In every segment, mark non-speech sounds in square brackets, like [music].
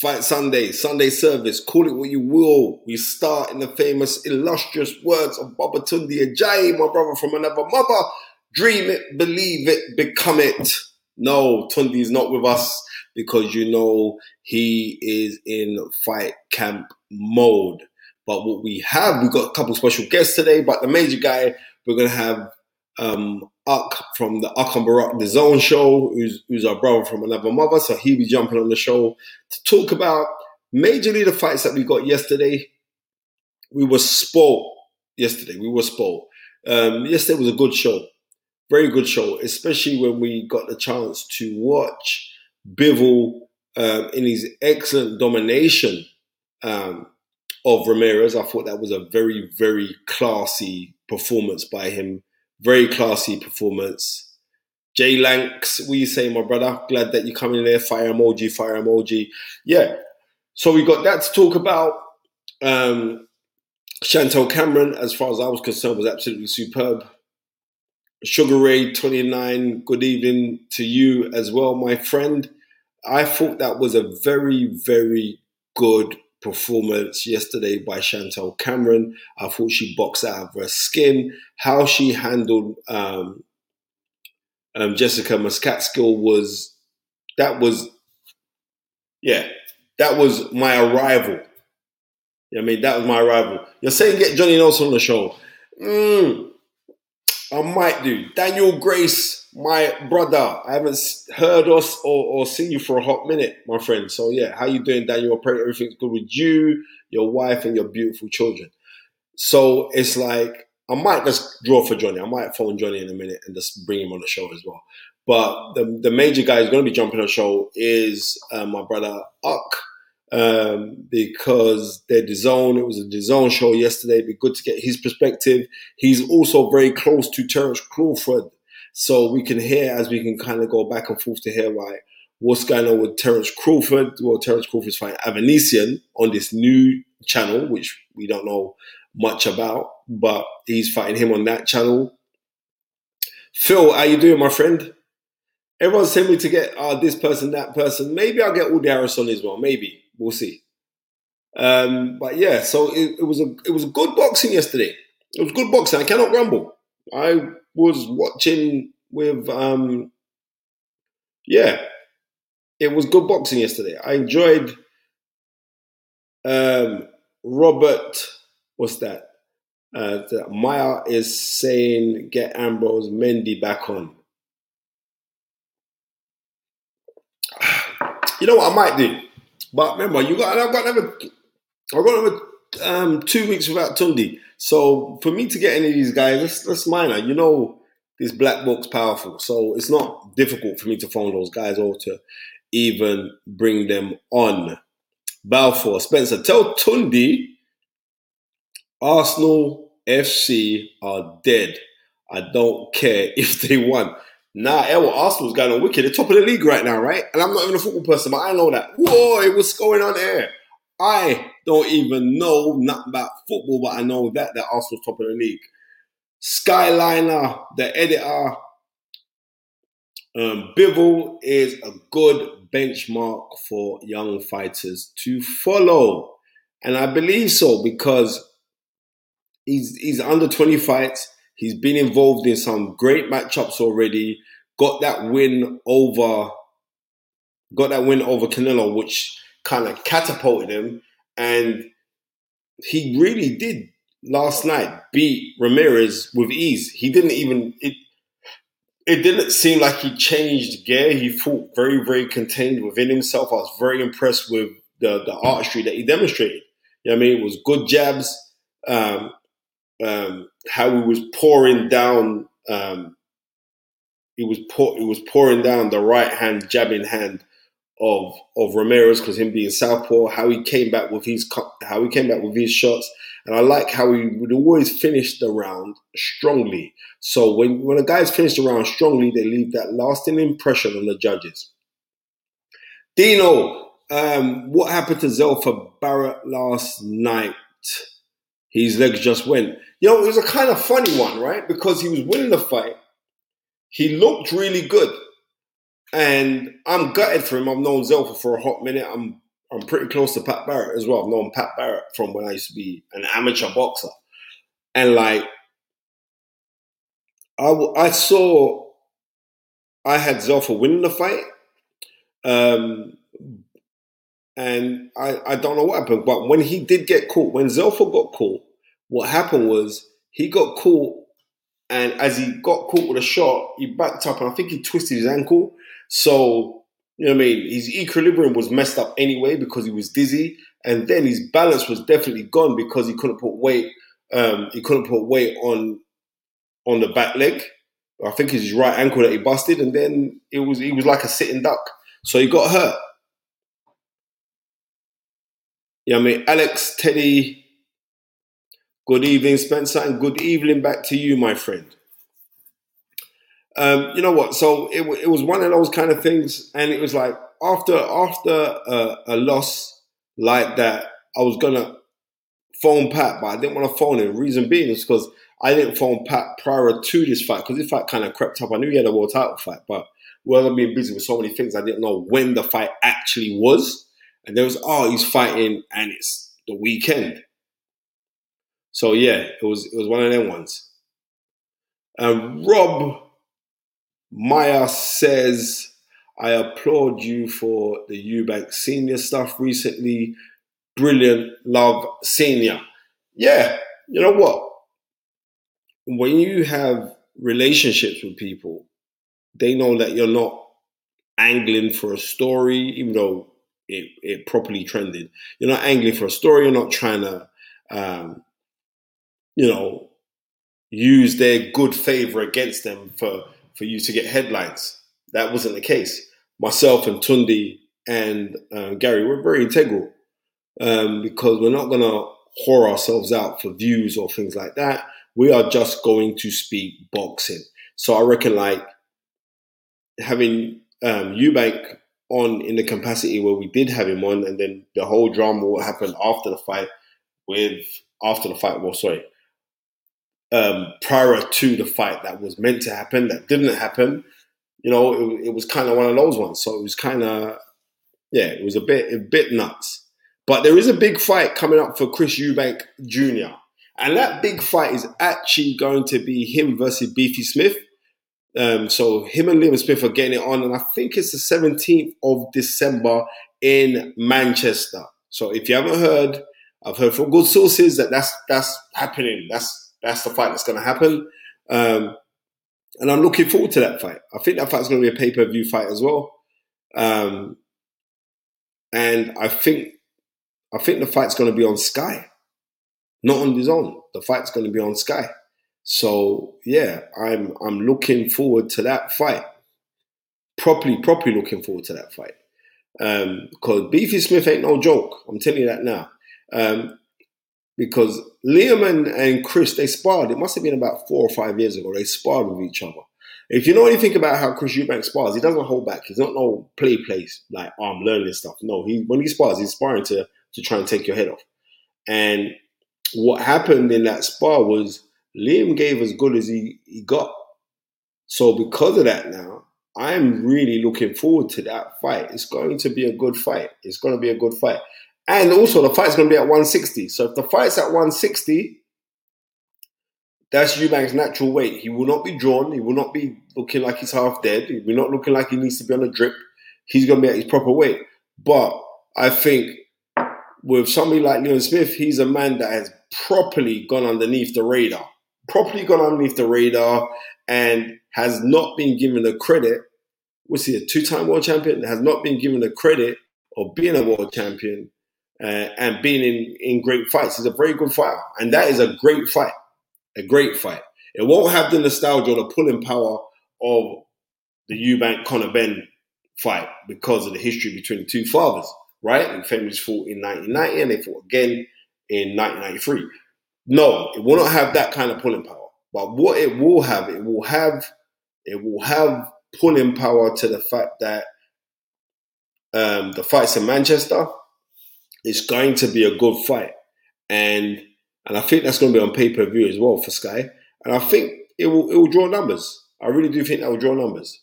Fight Sunday, Sunday service, call it what you will. We start in the famous, illustrious words of Babatunde Ajayi, my brother from another mother. Dream it, believe it, become it. No, Tundi is not with us because you know he is in fight camp mode. But what we have, we've got a couple special guests today, but the major guy, we're going to have um, Ak from the Ak and Barak The Zone show, who's, who's our brother from another mother. So he'll be jumping on the show to talk about majorly the fights that we got yesterday. We were spoiled yesterday. We were spoiled. Um, yesterday was a good show. Very good show, especially when we got the chance to watch Bivol um, in his excellent domination um, of Ramirez. I thought that was a very, very classy performance by him very classy performance. Jay Lanks, what you say, my brother? Glad that you're coming there. Fire emoji, fire emoji. Yeah. So we got that to talk about. Um, Chantelle Cameron, as far as I was concerned, was absolutely superb. Sugar Ray 29, good evening to you as well, my friend. I thought that was a very, very good performance yesterday by Chantelle Cameron. I thought she boxed out of her skin. How she handled um, um, Jessica McCaskill was that was yeah that was my arrival. I mean that was my arrival. You're saying get Johnny Nelson on the show. Mm, I might do. Daniel Grace, my brother. I haven't heard us or, or, seen you for a hot minute, my friend. So yeah, how you doing, Daniel? I pray everything's good with you, your wife, and your beautiful children. So it's like I might just draw for Johnny. I might phone Johnny in a minute and just bring him on the show as well. But the the major guy who's going to be jumping on the show is uh, my brother Ak um, because they're DAZN. It was a DAZN show yesterday. It'd be good to get his perspective. He's also very close to Terence Crawford, so we can hear as we can kind of go back and forth to hear like what's going on with Terence Crawford. Well, Terence Crawford's fighting Avanesyan on this new channel, which we don't know much about, but he's fighting him on that channel. Phil, how you doing, my friend? Everyone's telling me to get uh, this person, that person. Maybe I'll get Audie Harris on as well. Maybe we'll see. Um, but yeah, so it, it, was a it was good boxing yesterday. It was good boxing. I cannot grumble. I was watching with um, yeah, it was good boxing yesterday. I enjoyed um, Robert. What's that? Uh, Maya is saying get Ambrose Mendy back on. [sighs] You know what I might do? But remember, you got I've got another I've got another um, two weeks without Tundi. So for me to get any of these guys, that's, that's minor. You know, this black book's powerful, so it's not difficult for me to phone those guys or to even bring them on. Balfour, Spencer, tell Tundi Arsenal FC are dead. I don't care [laughs] if they won. Nah, well, Arsenal's going on wicked. They're top of the league right now, right? And I'm not even a football person, but I know that. Whoa, what's going on here? I don't even know nothing about football, but I know that that Arsenal's top of the league. Skyliner, the editor, um, Bivol is a good benchmark for young fighters to follow. And I believe so because he's he's under 20 fights. He's been involved in some great matchups already. Got that win over got that win over Canelo, which kind of catapulted him. And he really did last night beat Ramirez with ease. He didn't even it it didn't seem like he changed gear. He fought very, very contained within himself. I was very impressed with the, the artistry that he demonstrated. You know I mean? It was good jabs, um, um, how he was pouring down, um, he was pour, he was pouring down the right hand jabbing hand of of Ramirez because him being southpaw, how he came back with his how he came back with his shots, and I like how he would always finish the round strongly. So when when a guy's finished the round strongly, they leave that lasting impression on the judges. Dino, um, what happened to Zelfa Barrett last night? His legs just went. You know, it was a kind of funny one, right? Because he was winning the fight. He looked really good. And I'm gutted for him. I've known Zelfa for a hot minute. I'm I'm pretty close to Pat Barrett as well. I've known Pat Barrett from when I used to be an amateur boxer. And like, I, I saw, I had Zelfa winning the fight. Um, and I, I don't know what happened, but when he did get caught, when Zelfa got caught, what happened was he got caught, and as he got caught with a shot, he backed up, and I think he twisted his ankle. So you know what I mean? His equilibrium was messed up anyway because he was dizzy, and then his balance was definitely gone because he couldn't put weight. Um, he couldn't put weight on on the back leg. I think it's his right ankle that he busted, and then it was he was like a sitting duck, so he got hurt. Yeah, I mean, Alex, Teddy, good evening, Spencer, and good evening back to you, my friend. Um, you know what? So it, it was one of those kind of things, and it was like after after a, a loss like that, I was gonna phone Pat, but I didn't want to phone him. Reason being is because I didn't phone Pat prior to this fight because this fight kind of crept up. I knew he had a world title fight, but well, I'm being busy with so many things, I didn't know when the fight actually was. And there was, oh, he's fighting and it's the weekend. So yeah, it was it was one of them ones. And Rob Maya says, I applaud you for the Eubank senior stuff recently. Brilliant, love senior. Yeah, you know what? When you have relationships with people, they know that you're not angling for a story, even though it, it properly trended. You're not angling for a story. You're not trying to, um, you know, use their good favor against them for for you to get headlines. That wasn't the case. Myself and Tundi and uh, Gary were very integral um, because we're not going to whore ourselves out for views or things like that. We are just going to speak boxing. So I reckon like having um, Eubank on in the capacity where we did have him on, and then the whole drama what happened after the fight with after the fight. Well, sorry, um, prior to the fight that was meant to happen that didn't happen. You know, it, it was kind of one of those ones. So it was kind of yeah, it was a bit a bit nuts. But there is a big fight coming up for Chris Eubank Jr. And that big fight is actually going to be him versus Beefy Smith. Um, so him and Liam Smith are getting it on, and I think it's the 17th of December in Manchester. So if you haven't heard, I've heard from good sources that that's that's happening. That's that's the fight that's going to happen, um, and I'm looking forward to that fight. I think that fight's going to be a pay per view fight as well, um, and I think I think the fight's going to be on Sky, not on DAZN. The fight's going to be on Sky. So yeah, I'm I'm looking forward to that fight. Properly, properly looking forward to that fight. Um, because Beefy Smith ain't no joke. I'm telling you that now. Um, because Liam and, and Chris they sparred. It must have been about four or five years ago. They sparred with each other. If you know anything about how Chris Eubank spars, he doesn't hold back. He's not no play place like oh, I'm learning stuff. No, he when he spars, he's sparring to to try and take your head off. And what happened in that spar was Liam gave as good as he, he got. So because of that now, I'm really looking forward to that fight. It's going to be a good fight. It's going to be a good fight. And also the fight's going to be at 160. So if the fight's at 160, that's Eubank's natural weight. He will not be drawn. He will not be looking like he's half dead. He will not looking like he needs to be on a drip. He's going to be at his proper weight. But I think with somebody like Liam Smith, he's a man that has properly gone underneath the radar, properly gone underneath the radar, and has not been given the credit. Was he a two-time world champion? Has not been given the credit of being a world champion uh, and being in, in great fights. He's a very good fighter, and that is a great fight a great fight. It won't have the nostalgia or the pulling power of the Eubank Conor Benn fight because of the history between the two fathers, right? And families fought in 1990 and they fought again in 1993. No, it will not have that kind of pulling power. But what it will have, it will have, it will have pulling power to the fact that um, the fights in Manchester is going to be a good fight, and and I think that's going to be on pay per view as well for Sky. And I think it will it will draw numbers. I really do think that will draw numbers.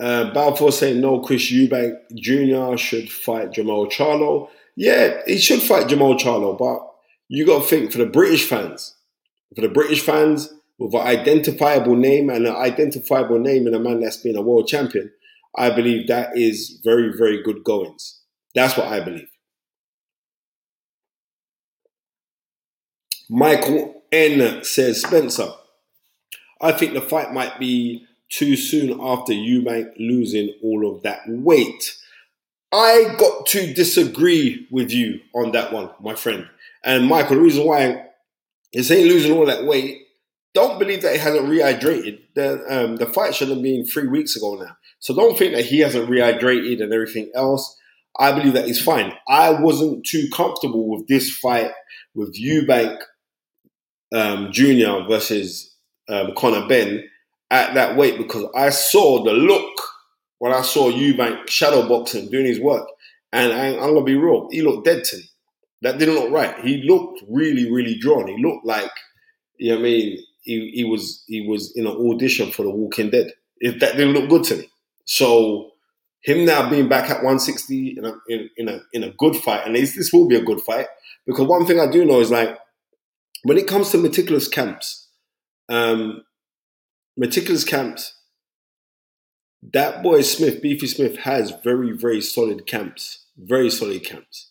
Uh, Balfour saying no, Chris Eubank Jr. should fight Jermall Charlo. Yeah, he should fight Jermall Charlo, but you got to think for the British fans, for the British fans with an identifiable name and an identifiable name in a man that's been a world champion, I believe that is very, very good goings. That's what I believe. Michael N says, Spencer, I think the fight might be too soon after you Eubank losing all of that weight. I got to disagree with you on that one, my friend. And Michael, the reason why he's saying losing all that weight, don't believe that he hasn't rehydrated. The um, the fight should have been three weeks ago now. So don't think that he hasn't rehydrated and everything else. I believe that he's fine. I wasn't too comfortable with this fight with Eubank um, Junior versus um, Conor Benn at that weight because I saw the look when I saw Eubank shadow boxing doing his work, and I, am gonna be real, he looked dead to me. That didn't look right. He looked really, really drawn. He looked like, you know I mean, he, he was he was in an audition for The Walking Dead. If that didn't look good to me, so him now being back at 160 in a in, in a in a good fight, and this, this will be a good fight because one thing I do know is like when it comes to meticulous camps, um, meticulous camps, that boy Smith, Beefy Smith, has very, very solid camps. Very solid camps.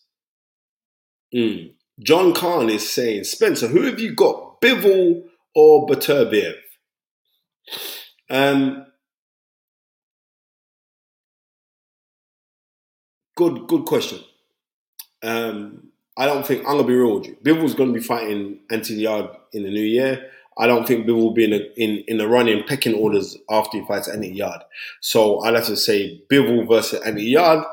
Mm. John Kahn is saying, Spencer, who have you got, Bivol or Beterbiev? Um, good, good question. Um, I don't think I'm gonna be real with you. Bivol's gonna be fighting Anthony Yarde in the new year. I don't think Bivol will be in the in, in the running pecking orders after he fights Anthony Yarde. So I'd have to say Bivol versus Anthony Yarde.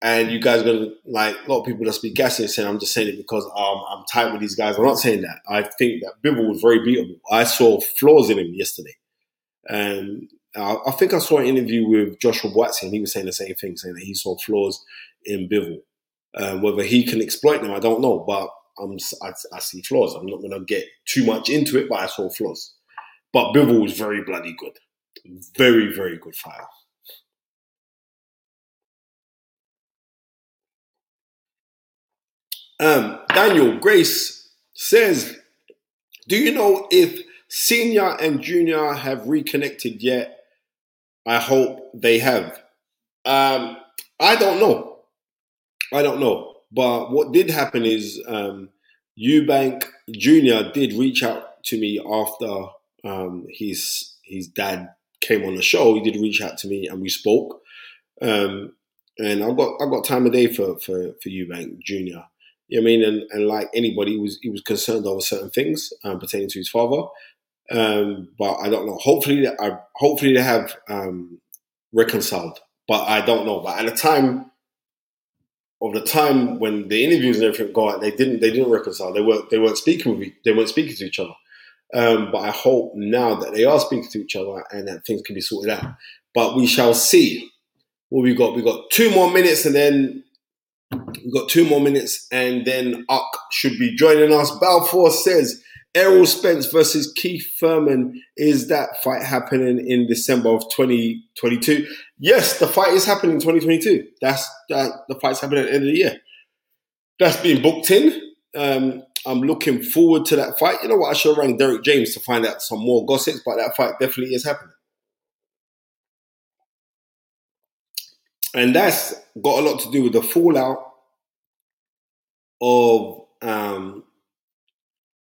And you guys are gonna like a lot of people just be guessing saying I'm just saying it because um, I'm tight with these guys. I'm not saying that. I think that Bivol was very beatable. I saw flaws in him yesterday. And I, think I saw an interview with Joshua Buatsi and he was saying the same thing, saying that he saw flaws in Bivol. Uh, whether he can exploit them, I don't know. But I, I see flaws. I'm not going to get too much into it, but I saw flaws. But Bivol was very bloody good. Very, very good fighter. Um, Daniel Grace says, Do you know if senior and junior have reconnected yet? I hope they have. Um, I don't know. I don't know. But what did happen is um, Eubank Jr. did reach out to me after um, his his dad came on the show. He did reach out to me and we spoke. Um, and I've got I've got time of day for for for Eubank Jr. You know I mean? And, and like anybody, he was he was concerned over certain things um, pertaining to his father. Um, but I don't know. Hopefully, I hopefully they have um, reconciled. But I don't know. But at the time of the time when the interviews and everything go out, they didn't they didn't reconcile. They weren't they weren't speaking with they weren't speaking to each other. Um, but I hope now that they are speaking to each other and that things can be sorted out. But we shall see. What we got? We got two more minutes, and then we got two more minutes, and then Ak should be joining us. Balfour says Errol Spence versus Keith Thurman. Is that fight happening in December of 2022? Yes, the fight is happening in 2022. That's that. The fight's happening at the end of the year. That's being booked in. Um, I'm looking forward to that fight. You know what? I should rang Derrick James to find out some more gossips, but that fight definitely is happening. And that's got a lot to do with the fallout of um,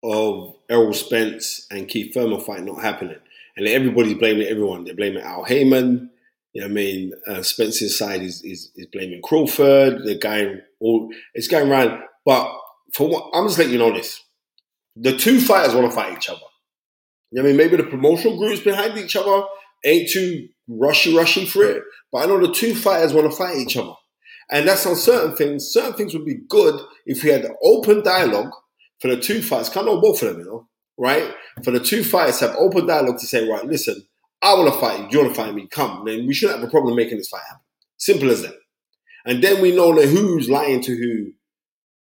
of Errol Spence and Keith Thurman fight not happening. And everybody's blaming everyone. They're blaming Al Haymon. You know I mean? Uh, Spence's side is, is, is blaming Crawford. They're going all, it's going around. But for what, I'm just letting you know this. The two fighters want to fight each other. You know I mean? Maybe the promotional groups behind each other ain't too rushy, rushy for it. But I know the two fighters want to fight each other. And that's on certain things. Certain things would be good if we had open dialogue for the two fights. Can't know both of them, you know, right? For the two fights, have open dialogue to say, right, listen, I want to fight you. You want to fight me? Come. Then we shouldn't have a problem making this fight happen. Simple as that. And then we know that who's lying to who.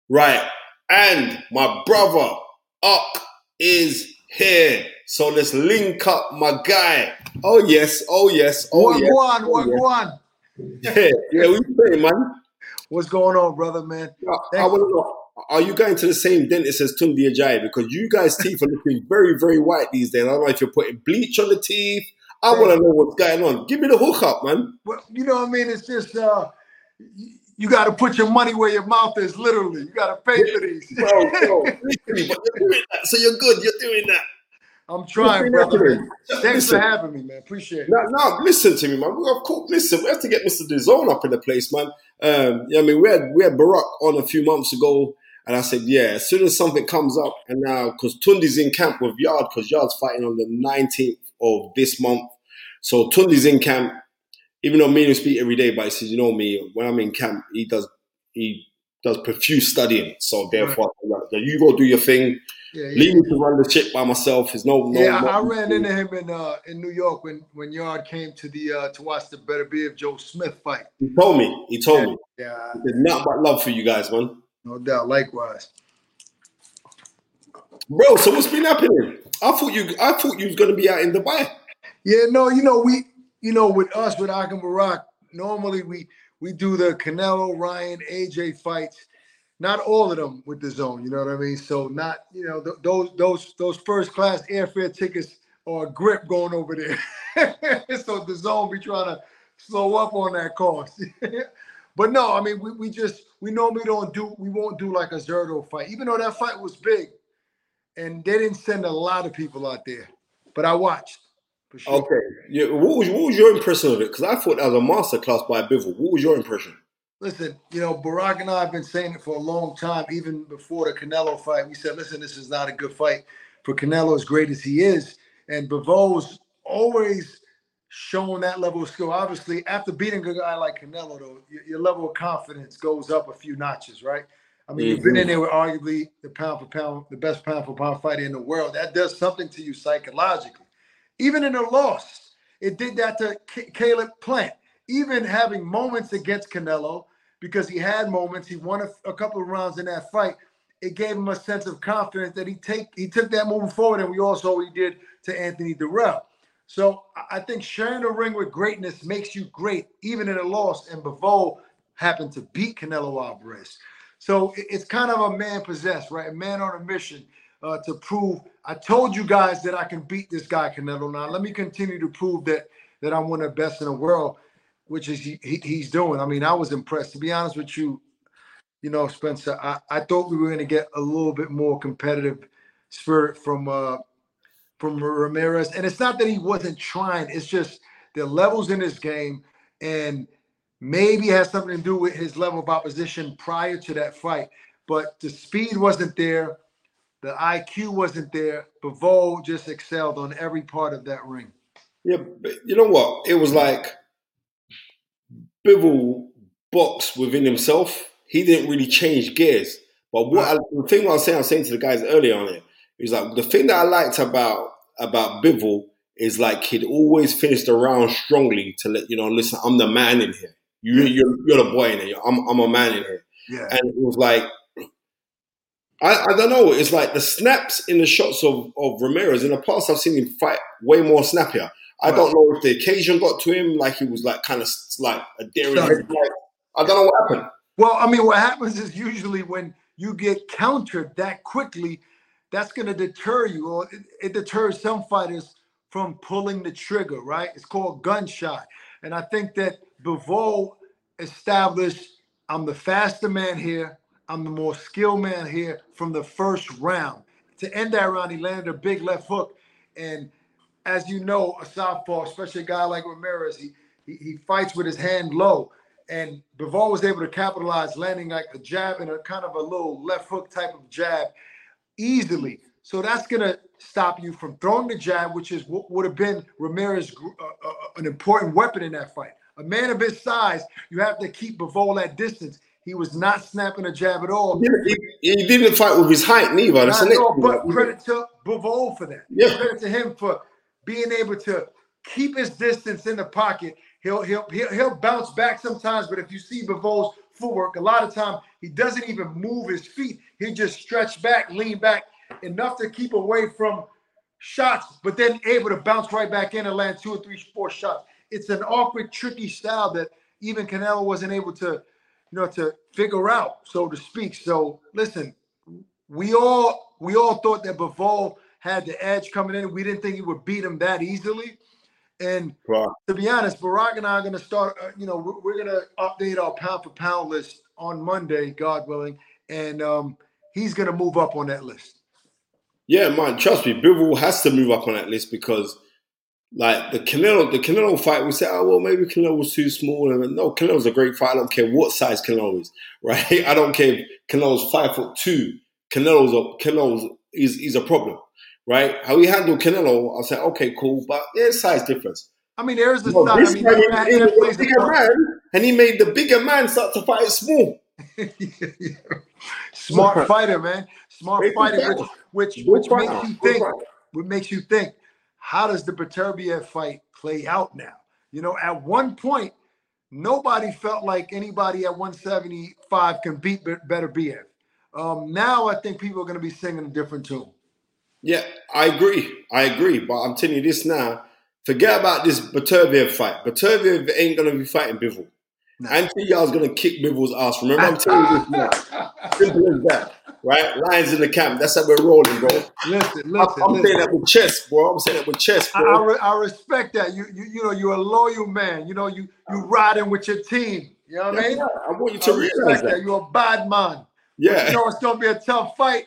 Right. And my brother, Ak, is here. So let's link up my guy. Oh, yes. Oh, yes. Oh, What yes. one? Oh, What yes. one? [laughs] Yeah, yeah, we playing, man. What's going on, brother, man? I, want to know, are you going to the same dentist as Tundi Ajayi? Because you guys' [laughs] teeth are looking very, very white these days. I don't know if you're putting bleach on the teeth. I want to know what's going on. Give me the hookup, man. Well, you know what I mean? It's just uh, you, you got to put your money where your mouth is. Literally, you got to pay for these. [laughs] Bro, bro, you're doing that. So you're good. You're doing that. I'm trying, brother. Thanks Listen. for having me, man. Appreciate it. Now, listen to me, man. We of course, listen. We have to get Mr. DeZone up in the place, man. Um, yeah, I mean, we had we had Barack on a few months ago, and I said, yeah, as soon as something comes up, and now because Tundi's in camp with Yarde, because Yarde's fighting on the 19th of this month, so Tundi's in camp. Even though me and him speak every day, but he says, you know me, when I'm in camp, he does he does profuse studying. So therefore, you go do your thing. Yeah, Leave yeah. me to run the ship by myself. There's no, no. Yeah, I, I ran into him in uh, in New York when when Yarde came to the uh, to watch the Beterbiev Joe Smith fight. He told me. He told me. Yeah, There's nothing but love for you guys, man. No doubt. Likewise. Bro, so what's been happening? I thought you I thought you was gonna be out in Dubai. Yeah, no, you know, we, you know, with us, with Akim Barak, normally we we do the Canelo, Ryan, AJ fights. Not all of them with the zone, you know what I mean. So not, you know, th- those those those first class airfare tickets are a grip going over there. [laughs] so the zone be trying to slow up on that cost. [laughs] but no, I mean, we, we just we normally don't do we won't do like a Zurdo fight, even though that fight was big, and they didn't send a lot of people out there. But I watched for sure. Okay. Yeah, what was what was your impression of it? Because I thought that was a masterclass by Bivol. What was your impression? Listen, you know, Barack and I have been saying it for a long time, even before the Canelo fight. We said, listen, this is not a good fight for Canelo, as great as he is. And Bivol's always shown that level of skill. Obviously, after beating a guy like Canelo, though, your, your level of confidence goes up a few notches, right? I mean, you've been in mm-hmm. there with arguably the pound for pound, the best pound for pound fighter in the world. That does something to you psychologically. Even in a loss, it did that to Ca- Caleb Plant. Even having moments against Canelo, because he had moments, he won a, a couple of rounds in that fight. It gave him a sense of confidence that he take he took that moving forward, and we also he did to Anthony Dirrell. So I- think sharing the ring with greatness makes you great, even in a loss. And Bivol happened to beat Canelo Alvarez. So it's kind of a man possessed, right? A man on a mission uh, to prove. I told you guys that I can beat this guy Canelo. Now let me continue to prove that that I'm one of the best in the world, which is he, he- he's doing. I mean, I was impressed. To be honest with you, you know, Spencer, I, I thought we were going to get a little bit more competitive spirit from uh, from Ramirez. And it's not that he wasn't trying. It's just the levels in this game, and maybe it has something to do with his level of opposition prior to that fight. But the speed wasn't there, the IQ wasn't there. Bivol just excelled on every part of that ring. Yeah, but you know what? It was like Bivol boxed within himself. he didn't really change gears. But what I, the thing I was saying, I was saying to the guys earlier on it is like the thing that I liked about about Bivol is like he'd always finished the round strongly to let you know, listen, I'm the man in here. You, you're, you're the boy in here. I'm, I'm a man in here. Yeah. And it was like, I, I don't know. It's like the snaps in the shots of, of Ramirez. In the past, I've seen him fight way more snappier. I don't know if the occasion got to him, like he was like kind of like a daring. I don't know what happened. Well, I mean, what happens is usually when you get countered that quickly, that's going to deter you, or it, it deters some fighters from pulling the trigger. Right? It's called gunshot, and I think that Bivol established, "I'm the faster man here. I'm the more skilled man here." From the first round to end that round, he landed a big left hook, and as you know, a southpaw, especially a guy like Ramirez, he he, he fights with his hand low. And Bivol was able to capitalize, landing like a jab and a kind of a little left hook type of jab easily. So that's going to stop you from throwing the jab, which is what would have been Ramirez uh, uh, an important weapon in that fight. A man of his size, you have to keep Bivol at distance. He was not snapping a jab at all. He, he- he didn't fight with his height neither. That's Not at all, but credit to Bivol for that. Yeah. Credit to him for being able to keep his distance in the pocket. He'll he'll he'll, he'll bounce back sometimes, but if you see Bivol's footwork, a lot of time he doesn't even move his feet. He just stretch back, lean back enough to keep away from shots, but then able to bounce right back in and land two or three, four shots. It's an awkward, tricky style that even Canelo wasn't able to, you know, to figure out, so to speak. So listen, we all we all thought that Bivol had the edge coming in. We didn't think he would beat him that easily. And Right. to be honest, Barack and I are going to start. Uh, you know, we're, we're going to update our pound for pound list on Monday, God willing, and um, he's going to move up on that list. Yeah, man, trust me, Bivol has to move up on that list because, like the Canelo, the Canelo fight, we said, oh well, maybe Canelo was too small. And no, Canelo's a great fight. I don't care what size Canelo is, [laughs] right? I don't care if Canelo's five foot two. Canelo's a Canelo's is he's a problem, right? How he handled Canelo, I said, okay, cool, but there's size difference. I mean, there's the No, side. I this mean, guy that- he was a the bigger man, and he made the bigger man start to fight small. [laughs] Smart [laughs] fighter, man. Smart Great fighter, fighter. which which, Good which fighter. makes you think. fighter. What makes you think? How does the Beterbiev fight play out now? You know, at one point, nobody felt like anybody at 175 can beat Be- Beterbiev. Um, now I think people are going to be singing a different tune. Yeah, I agree. I agree. But I'm telling you this now. Forget about this Beterbiev fight. Beterbiev ain't gonna be fighting Bivol. Anthony Yarde's gonna kick Bivol's ass. Remember, I'm telling you this now. [laughs] Simple as that. Right? Lions in the camp. That's how we're rolling, bro. Listen, I'm, listen, I'm saying that with chest, bro. I'm saying that with chest, I, I, bro. re- I respect that. You, you you know you're a loyal man. You know you you riding with your team. You know what I mean? Yeah, I want you I to realize that. that. You're a bad man. Yeah. You know it's gonna be a tough fight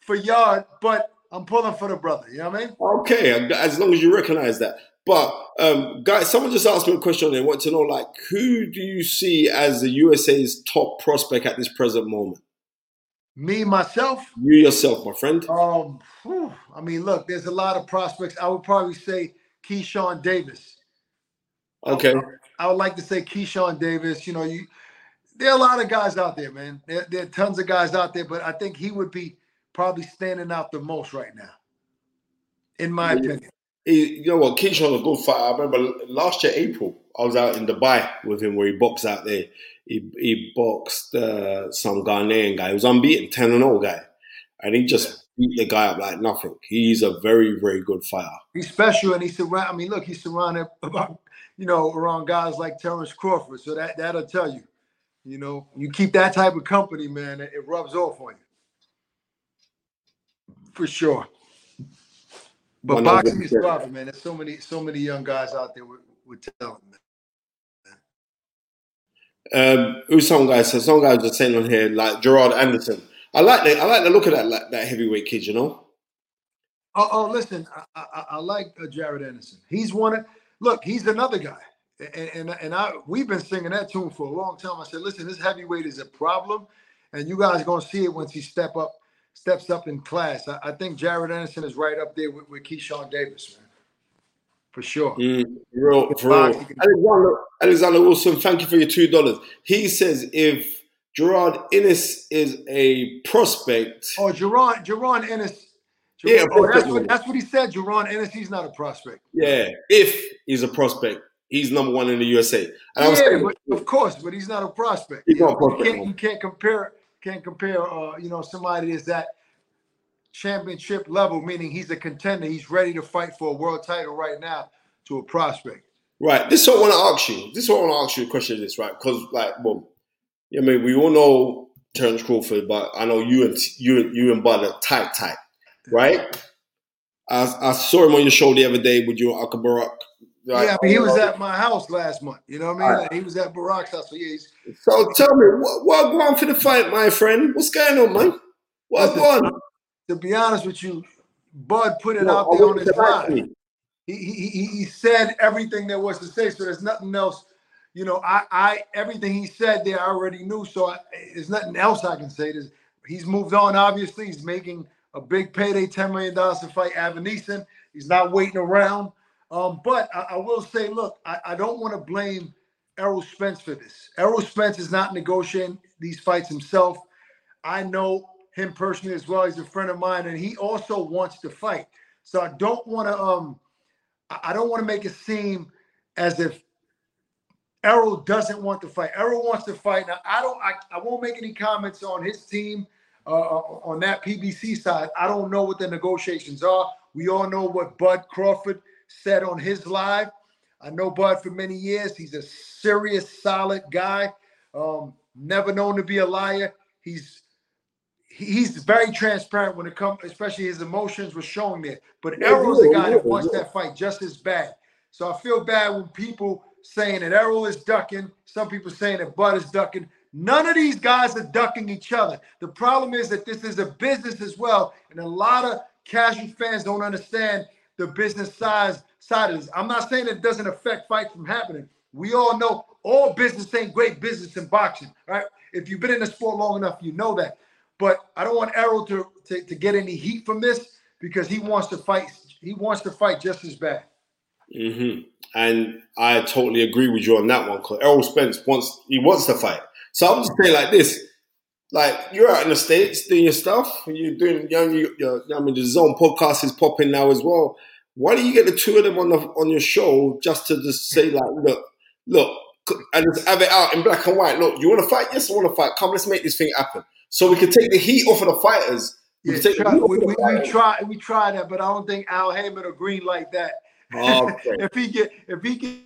for Yarde, but I'm pulling for the brother. You know what I mean? Okay, as long as you recognize that. But um, guys, someone just asked me a question. They want to know, like, who do you see as the USA's top prospect at this present moment? Me myself. You yourself, my friend. Um, whew, I mean, look, there's a lot of prospects. I would probably say Keyshawn Davis. Okay. I would like to say Keyshawn Davis. You know, you there are a lot of guys out there, man. There, there are tons of guys out there, but I think he would be probably standing out the most right now, in my Yeah. opinion. He, you know what? Keyshawn's a good fighter. I remember last year, April, I was out in Dubai with him where he boxed out there. He, he boxed uh, some Ghanaian guy. He was unbeaten, 10 and 0 guy. And he just beat the guy up like nothing. He's a very, very good fighter. He's special, and he's surrounded. I mean, look, he's surrounded [laughs] about you know around guys like Terence Crawford. So that that'll tell you. You know, you keep that type of company, man, it, it rubs off on you. For sure. But One boxing is rough, man. There's so many, so many young guys out there with, with talent. Um, who's some guys? So some guys are saying on here like Jared Anderson. I like the I like the look of that like, that heavyweight kid. You know. Oh, oh, listen, I, I, I like uh, Jared Anderson. He's one of look. He's another guy, and and, and I we've been singing that tune for a long time. I said, listen, this heavyweight is a problem, and you guys are gonna see it once he step up, steps up in class. I, I think Jared Anderson is right up there with, with Keyshawn Davis, man, for sure. Mm, for real, for real. Alexander, Alexander Wilson, thank you for your two dollars. He says if Gerard Ennis is a prospect. Oh, Gerard, Ennis. Jaron, Yeah, oh, that's what that's what he said. Jaron Ennis, he's not a prospect. Yeah, if he's a prospect, he's number one in the USA. And I was yeah, saying, of course, but he's not a prospect. He's not a prospect, You can't, you can't compare can't compare uh, you know somebody that's that championship level, meaning he's a contender, he's ready to fight for a world title right now to a prospect. right, this is what I want to ask you. This is what I want to ask you a question of this, right? Because, like, well, I mean, we all know Terence Crawford, but I know you and you and you and Bud tight, tight, right? I, I saw him on your show the other day with you and Aka Barak. Right? yeah, mean, he was oh, at my house last month. You know what I mean? Right. Like, he was at Barack's house. So yeah, So tell me, what, what go on for the fight, my friend? What's going on, man? What Listen, go on? to be honest with you, Bud put it Well, out there on his you to ask live. me. he, he, he, said everything there was to say. So there's nothing else. You know, I, I everything he said there I already knew. So I, there's nothing else I can say. There's, he's moved on. Obviously, he's making a big payday, ten million dollars to fight Avanesyan. He's not waiting around. Um, but I, I will say, look, I, I don't want to blame Errol Spence for this. Errol Spence is not negotiating these fights himself. I know him personally as well. He's a friend of mine, and he also wants to fight. So I don't want to um I don't want to make it seem as if Errol doesn't want to fight. Errol wants to fight. Now I don't I, I won't make any comments on his team uh, on that PBC side. I don't know what the negotiations are. We all know what Bud Crawford said on his live. I know Bud for many years. He's a serious, solid guy. Um, never known to be a liar. He's he's very transparent when it comes, especially his emotions were showing there. But Yeah, Errol is a guy that wants that fight just as bad. So I feel bad when people saying that Errol is ducking. Some people saying that Bud is ducking. None of these guys are ducking each other. The problem is that this is a business as well, and a lot of casual fans don't understand the business size side of this. I'm not saying it doesn't affect fights from happening. We all know all business ain't great business in boxing, right? If you've been in the sport long enough, you know that. But I don't want Errol to, to, to get any heat from this because he wants to fight. He wants to fight just as bad. hmm And I totally agree with you on that one because Errol Spence wants he wants to fight. So I'm just saying like this: like you're out in the states doing your stuff, you're doing, you know, you, you're, I mean, the Zone podcast is popping now as well. Why don't you get the two of them on the on your show just to just say like, look, look, and just have it out in black and white. Look, you want to fight? Yes, I want to fight. Come, let's make this thing happen. So we can take the heat off of the fighters. We Yeah, take try- we, the we, we try we try that, but I don't think Al Haymon will green like that. Okay. [laughs] if he get if he get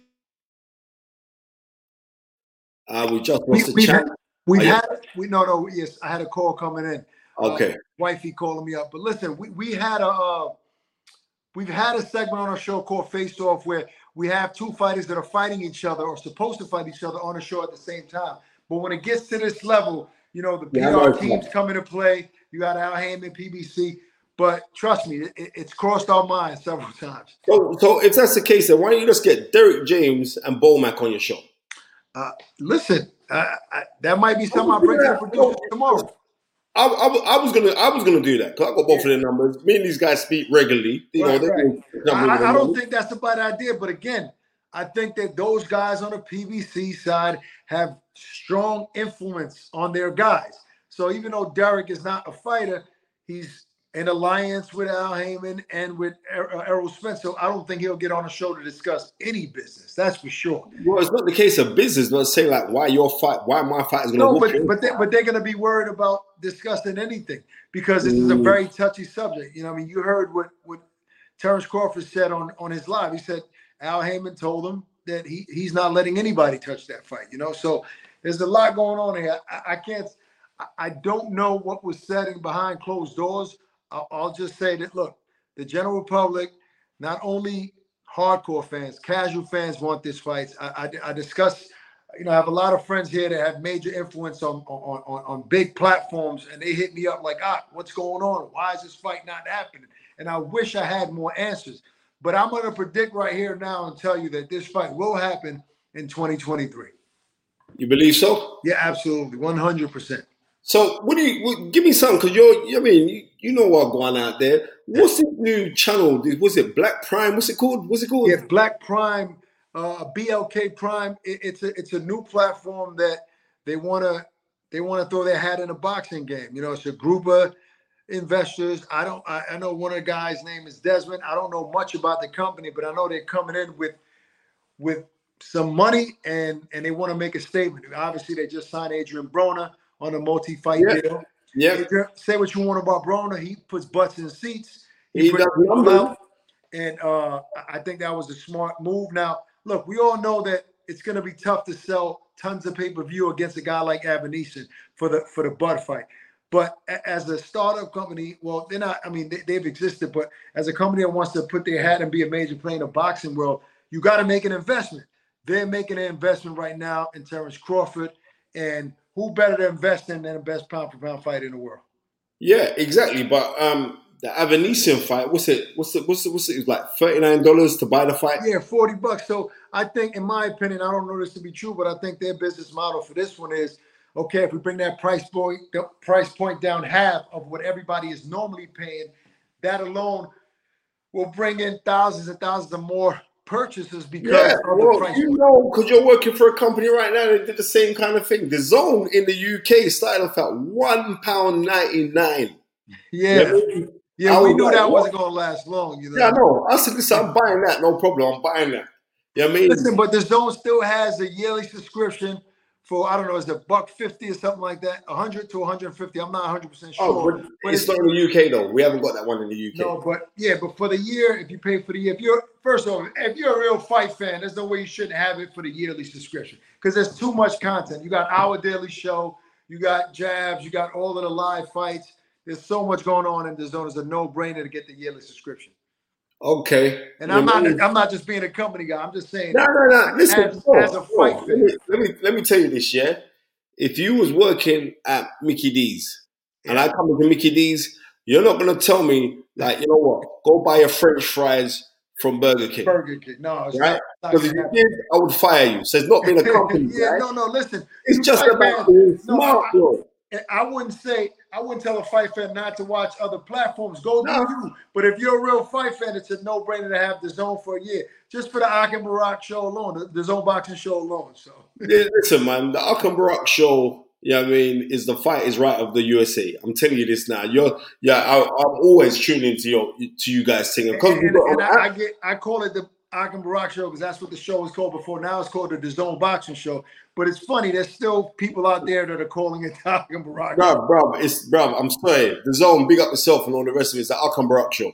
Uh, we just we, lost the we've chat. had, we've Are you- had we no no yes I had a call coming in. Uh, Okay. wifey calling me up. But listen, we, we had a uh, we've had a segment on our show called Face Off where we have two fighters that are fighting each other or supposed to fight each other on the show at the same time. But when it gets to this level, you know, the PR Yeah, teams come into play. You got Al Haymon, PBC. But trust me, it, it's crossed our minds several times. So, so if that's the case, then why don't you just get Derrick James and Bomac on your show? Uh, listen, uh, I, that might be something I bring to the producers tomorrow. I, I, I was gonna, I was gonna do that because I got both of their numbers. Me and these guys speak regularly. You know, Right, they right. I, I- don't think that's a bad idea, but again, I think that those guys on the PBC side have strong influence on their guys. So even though Derrick is not a fighter, he's in alliance with Al Haymon and with Er- uh, Errol Spence. So I don't think he'll get on a show to discuss any business. That's for sure. Well, it's not the case of business. Not say like why your fight, why my fight is gonna. No, but but they, but they're going to be worried about discussing anything because this is a Mm. very touchy subject. You know, I mean, you heard what what Terence Crawford said on on his live. He said Al Haymon told him that he he's not letting anybody touch that fight. You know, so there's a lot going on here. I, I can't. I, I don't know what was said in behind closed doors. I'll, I'll just say that look, the general public, not only hardcore fans, casual fans want this fight. I, I, I discuss you know, I have a lot of friends here that have major influence on on, on on big platforms, and they hit me up like, "Ah, what's going on? Why is this fight not happening?" And I wish I had more answers, but I'm going to predict right here now and tell you that this fight will happen in 2023. You believe so? Yeah, absolutely, 100. So what do you what, give me something? Because you're, I mean, you, you know what's going out there. What's this new channel? Was it Black Prime? What's it called? What's it called? Yeah, Black Prime, uh, BLK Prime. It, it's a it's a new platform that they want to they want to throw their hat in a boxing game. You know, it's a group of investors. I don't. I, I know one of the guys' name is Desmond. I don't know much about the company, but I know they're coming in with with some money and and they want to make a statement. Obviously, they just signed Adrian Broner on a multi-fight Yeah. deal. Yeah. Say what you want about Broner. He puts butts in seats. He brings does out, and uh, I- think that was a smart move. Now, look, we all know that it's going to be tough to sell tons of pay-per-view against a guy like Avanesyan for the for the Bud fight. But as a startup company, well, they're not. I mean, they, they've existed, but as a company that wants to put their hat and be a major player in the boxing world, you got to make an investment. They're making an investment right now in Terence Crawford, and who better to invest in than the best pound for pound fighter in the world? Yeah, exactly. But um, the Avanesyan fight, what's it? What's it? What's it? What's it? It was like thirty nine dollars to buy the fight. Yeah, 40 bucks. So I think, in my opinion, I don't know this to be true, but I think their business model for this one is okay, if we bring that price point the price point down half of what everybody is normally paying, that alone will bring in thousands and thousands of more purchases because Yeah, well, you know, because you're working for a company right now that did the same kind of thing. The zone in the UK started off at one pound ninety nine. Yeah. Yeah, I we knew like, that wasn't gonna last long, you know. Yeah, I know. I said, listen, I'm buying that, no problem. I'm buying that. You know I mean? Listen, but the zone still has a yearly subscription for I don't know, is it buck fifty or something like that? hundred to 150. I'm not 100 percent oh, sure. oh, but but it's not in the UK though. We haven't got that one in the UK. No, but yeah, but for the year, if you pay for the year, if you're first of all, if you're a real fight fan, there's no way you shouldn't have it for the yearly subscription because there's too much content. You got our daily show, you got jabs, you got all of the live fights. There's so much going on in the zone. It's a no-brainer to get the yearly subscription. Okay. And I'm know what I not? I'm not just being a company guy. I'm just saying No, no, no. Listen, as- bro, as a bro, fight let, me, let me let me tell you this, yeah. If you was working at Mickey D's and I come into Mickey D's, you're not gonna tell me like, you know what, go buy your French fries from Burger King. Burger King. No, Right? Because if you did, I would fire you. So it's not being a [laughs] company, yeah, right? no, no. Listen, It's just about being no, smart, I- bro. And I wouldn't say I wouldn't tell a fight fan not to watch other platforms. Go do No. you. But if you're a real fight fan, it's a no-brainer to have the zone for a year, just for the Ak and Barak show alone, the, the zone boxing show alone. So Yeah, Listen, man, the Ak and Barak show, you know what I mean, is the fight is right of the USA. I'm telling you this now. You're yeah, I, I'm always tuning to your to you guys singing. Because and, and, and I, I get I call it the Ak and Barak show because that's what the show was called before. Now it's called the DAZN boxing show. But it's funny, there's still people out there that are calling it the Ak and Barak. Bro, bro, it's bro. I'm sorry. The zone, big up yourself and all the rest of it. It's the Ak and Barak show.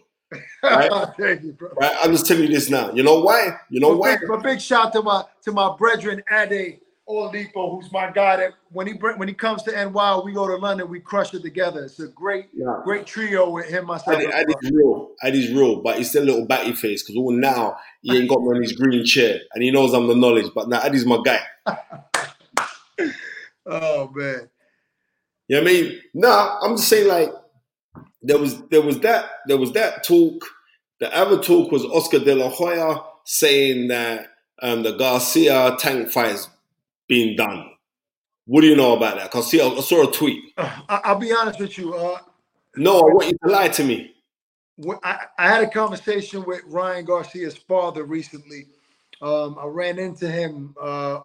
right. [laughs] Thank you, bro. Right? I'm just telling you this now. You know why? You know But why? big, but big shout to my to my brethren Ade Oladipo, who's my guy. That when he when he comes to NY, we go to London, we crush it together. It's a great Yeah. great trio with him, myself. Ade's Buck. real. Ade's real, but he's still a little batty face because all now he ain't got me on his green chair and he knows I'm the knowledge. But now Ade's my guy. [laughs] Oh man, You know I mean? Nah, I'm just saying like there was there was that there was that talk. The other talk was Oscar De La Hoya saying that um, the Garcia tank fight is being done. What do you know about that? Cause see, I, I saw a tweet. I, I'll be honest with you. Uh, No, I want you to lie to me. when I, I had a conversation with Ryan Garcia's father recently. Um, I ran into him uh,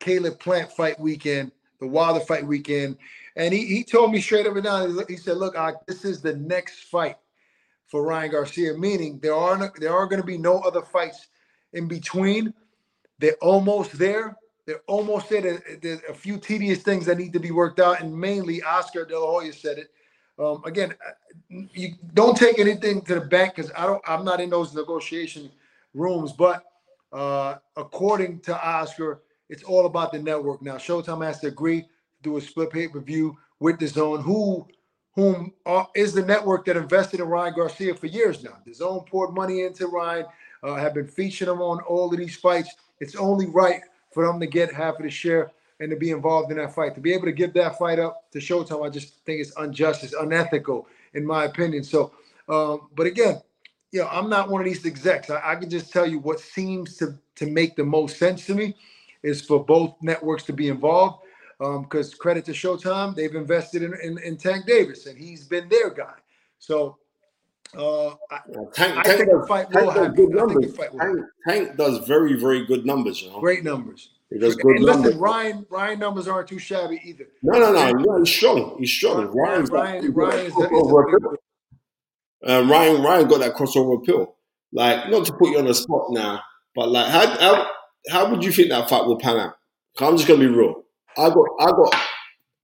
Caleb Plant fight weekend, the Wilder fight weekend, and he, he told me straight up and down. He said, "Look, I, this is the next fight for Ryan Garcia. Meaning there are no, there are going to be no other fights in between. They're almost there. They're almost there. There- There's a few tedious things that need to be worked out, and mainly Oscar De La Hoya said it. Um, again, you don't take anything to the bank because I don't. I'm not in those negotiation rooms. But uh, according to Oscar, it's all about the network now. Showtime has to agree to do a split pay per view with the Zone, who whom are, is the network that invested in Ryan Garcia for years now. The Zone poured money into Ryan, uh, have been featuring him on all of these fights. It's only right for them to get half of the share and to be involved in that fight. To be able to give that fight up to Showtime, I just think it's unjust, it's unethical, in my opinion. So, um, but again, you know, I'm not one of these execs. I, I can just tell you what seems to to make the most sense to me is for both networks to be involved. Because credit to Showtime, they've invested in, in in Tank Davis, and he's been their guy. So, uh, I, Tank, I Tank think does, fight will does happen. good I think the numbers. fight will Tank, Tank does very, very good numbers, you know. great numbers. He does good and numbers. listen, Ryan Ryan numbers aren't too shabby either. No, no, no. Ryan's strong. He's strong. Ryan, Ryan's Ryan, he's got Ryan that is a, is a crossover big. Ryan, Ryan got that crossover appeal. Like, not to put you on the spot now, but like, how how, how would you think that fight will pan out? I'm just gonna be real. I got, I got,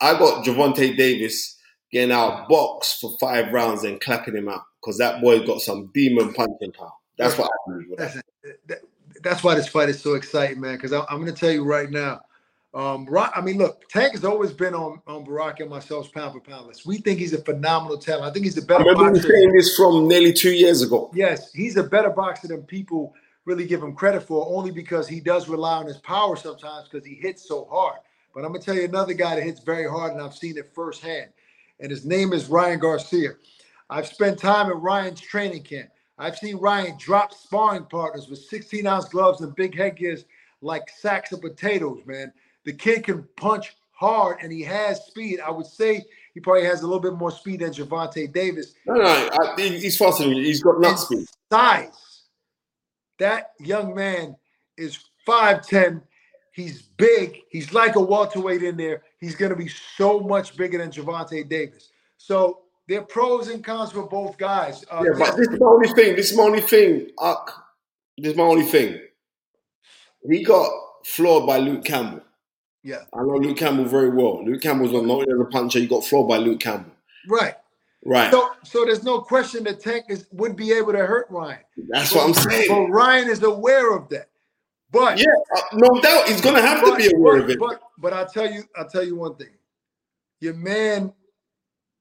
I got Gervonta Davis getting out box for five rounds and clapping him out because that boy got some demon punching power. That's what I believe. with that. That's why this fight is so exciting, man. Because I'm, going to tell you right now. Um, Ro- I mean, look, Tank has always been on on Barak and myself's pound for pound list. We think he's a phenomenal talent. I think he's a better I remember boxer. saying this from nearly two years ago. Yes, he's a better boxer than people really give him credit for, only because he does rely on his power sometimes because he hits so hard. But I'm gonna tell you another guy that hits very hard, and I've seen it firsthand. And his name is Ryan Garcia. I've spent time at Ryan's training camp. I've seen Ryan drop sparring partners with 16 ounce gloves and big headgears like sacks of potatoes, man. The kid can punch hard and he has speed. I would say he probably has a little bit more speed than Gervonta Davis. No, no, I, he's faster than you. He's got nut speed. size. That young man is 5'10. He's big. He's like a welterweight in there. He's going to be so much bigger than Gervonta Davis. So there are pros and cons for both guys. Uh, Yeah, but this is my only thing. This is my only thing. Ak. This is my only thing. He got floored by Luke Campbell. yeah, I know Luke Campbell very well. Luke Campbell's not known as a puncher. He got floored by Luke Campbell. right. Right. So, so there's no question that Tank is, would be able to hurt Ryan. That's what I'm saying. But. Ryan is aware of that. But Yeah, uh, no doubt he's gonna have to be aware but, of it. But but I'll tell you, I'll tell you one thing. Your man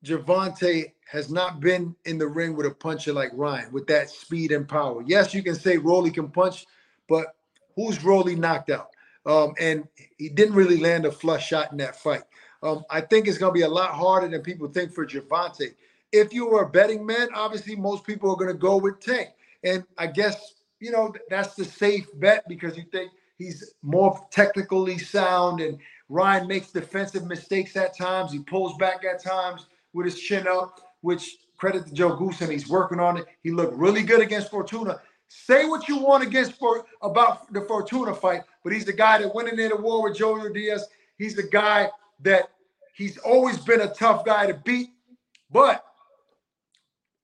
Gervonta has not been in the ring with a puncher like Ryan with that speed and power. Yes, you can say Rolly can punch, but who's Rolly knocked out? Um, and he didn't really land a flush shot in that fight. Um, I think it's going to be a lot harder than people think for Gervonta. If you were a betting man, obviously most people are going to go with Tank, and I guess you know that's the safe bet because you think he's more technically sound, and Ryan makes defensive mistakes at times. He pulls back at times with his chin up, which credit to Joe Goossen he's working on it. He looked really good against Fortuna. Say what you want against for about the Fortuna fight, but he's the guy that went in there to war with Joe Diaz. He's the guy that he's always been a tough guy to beat. But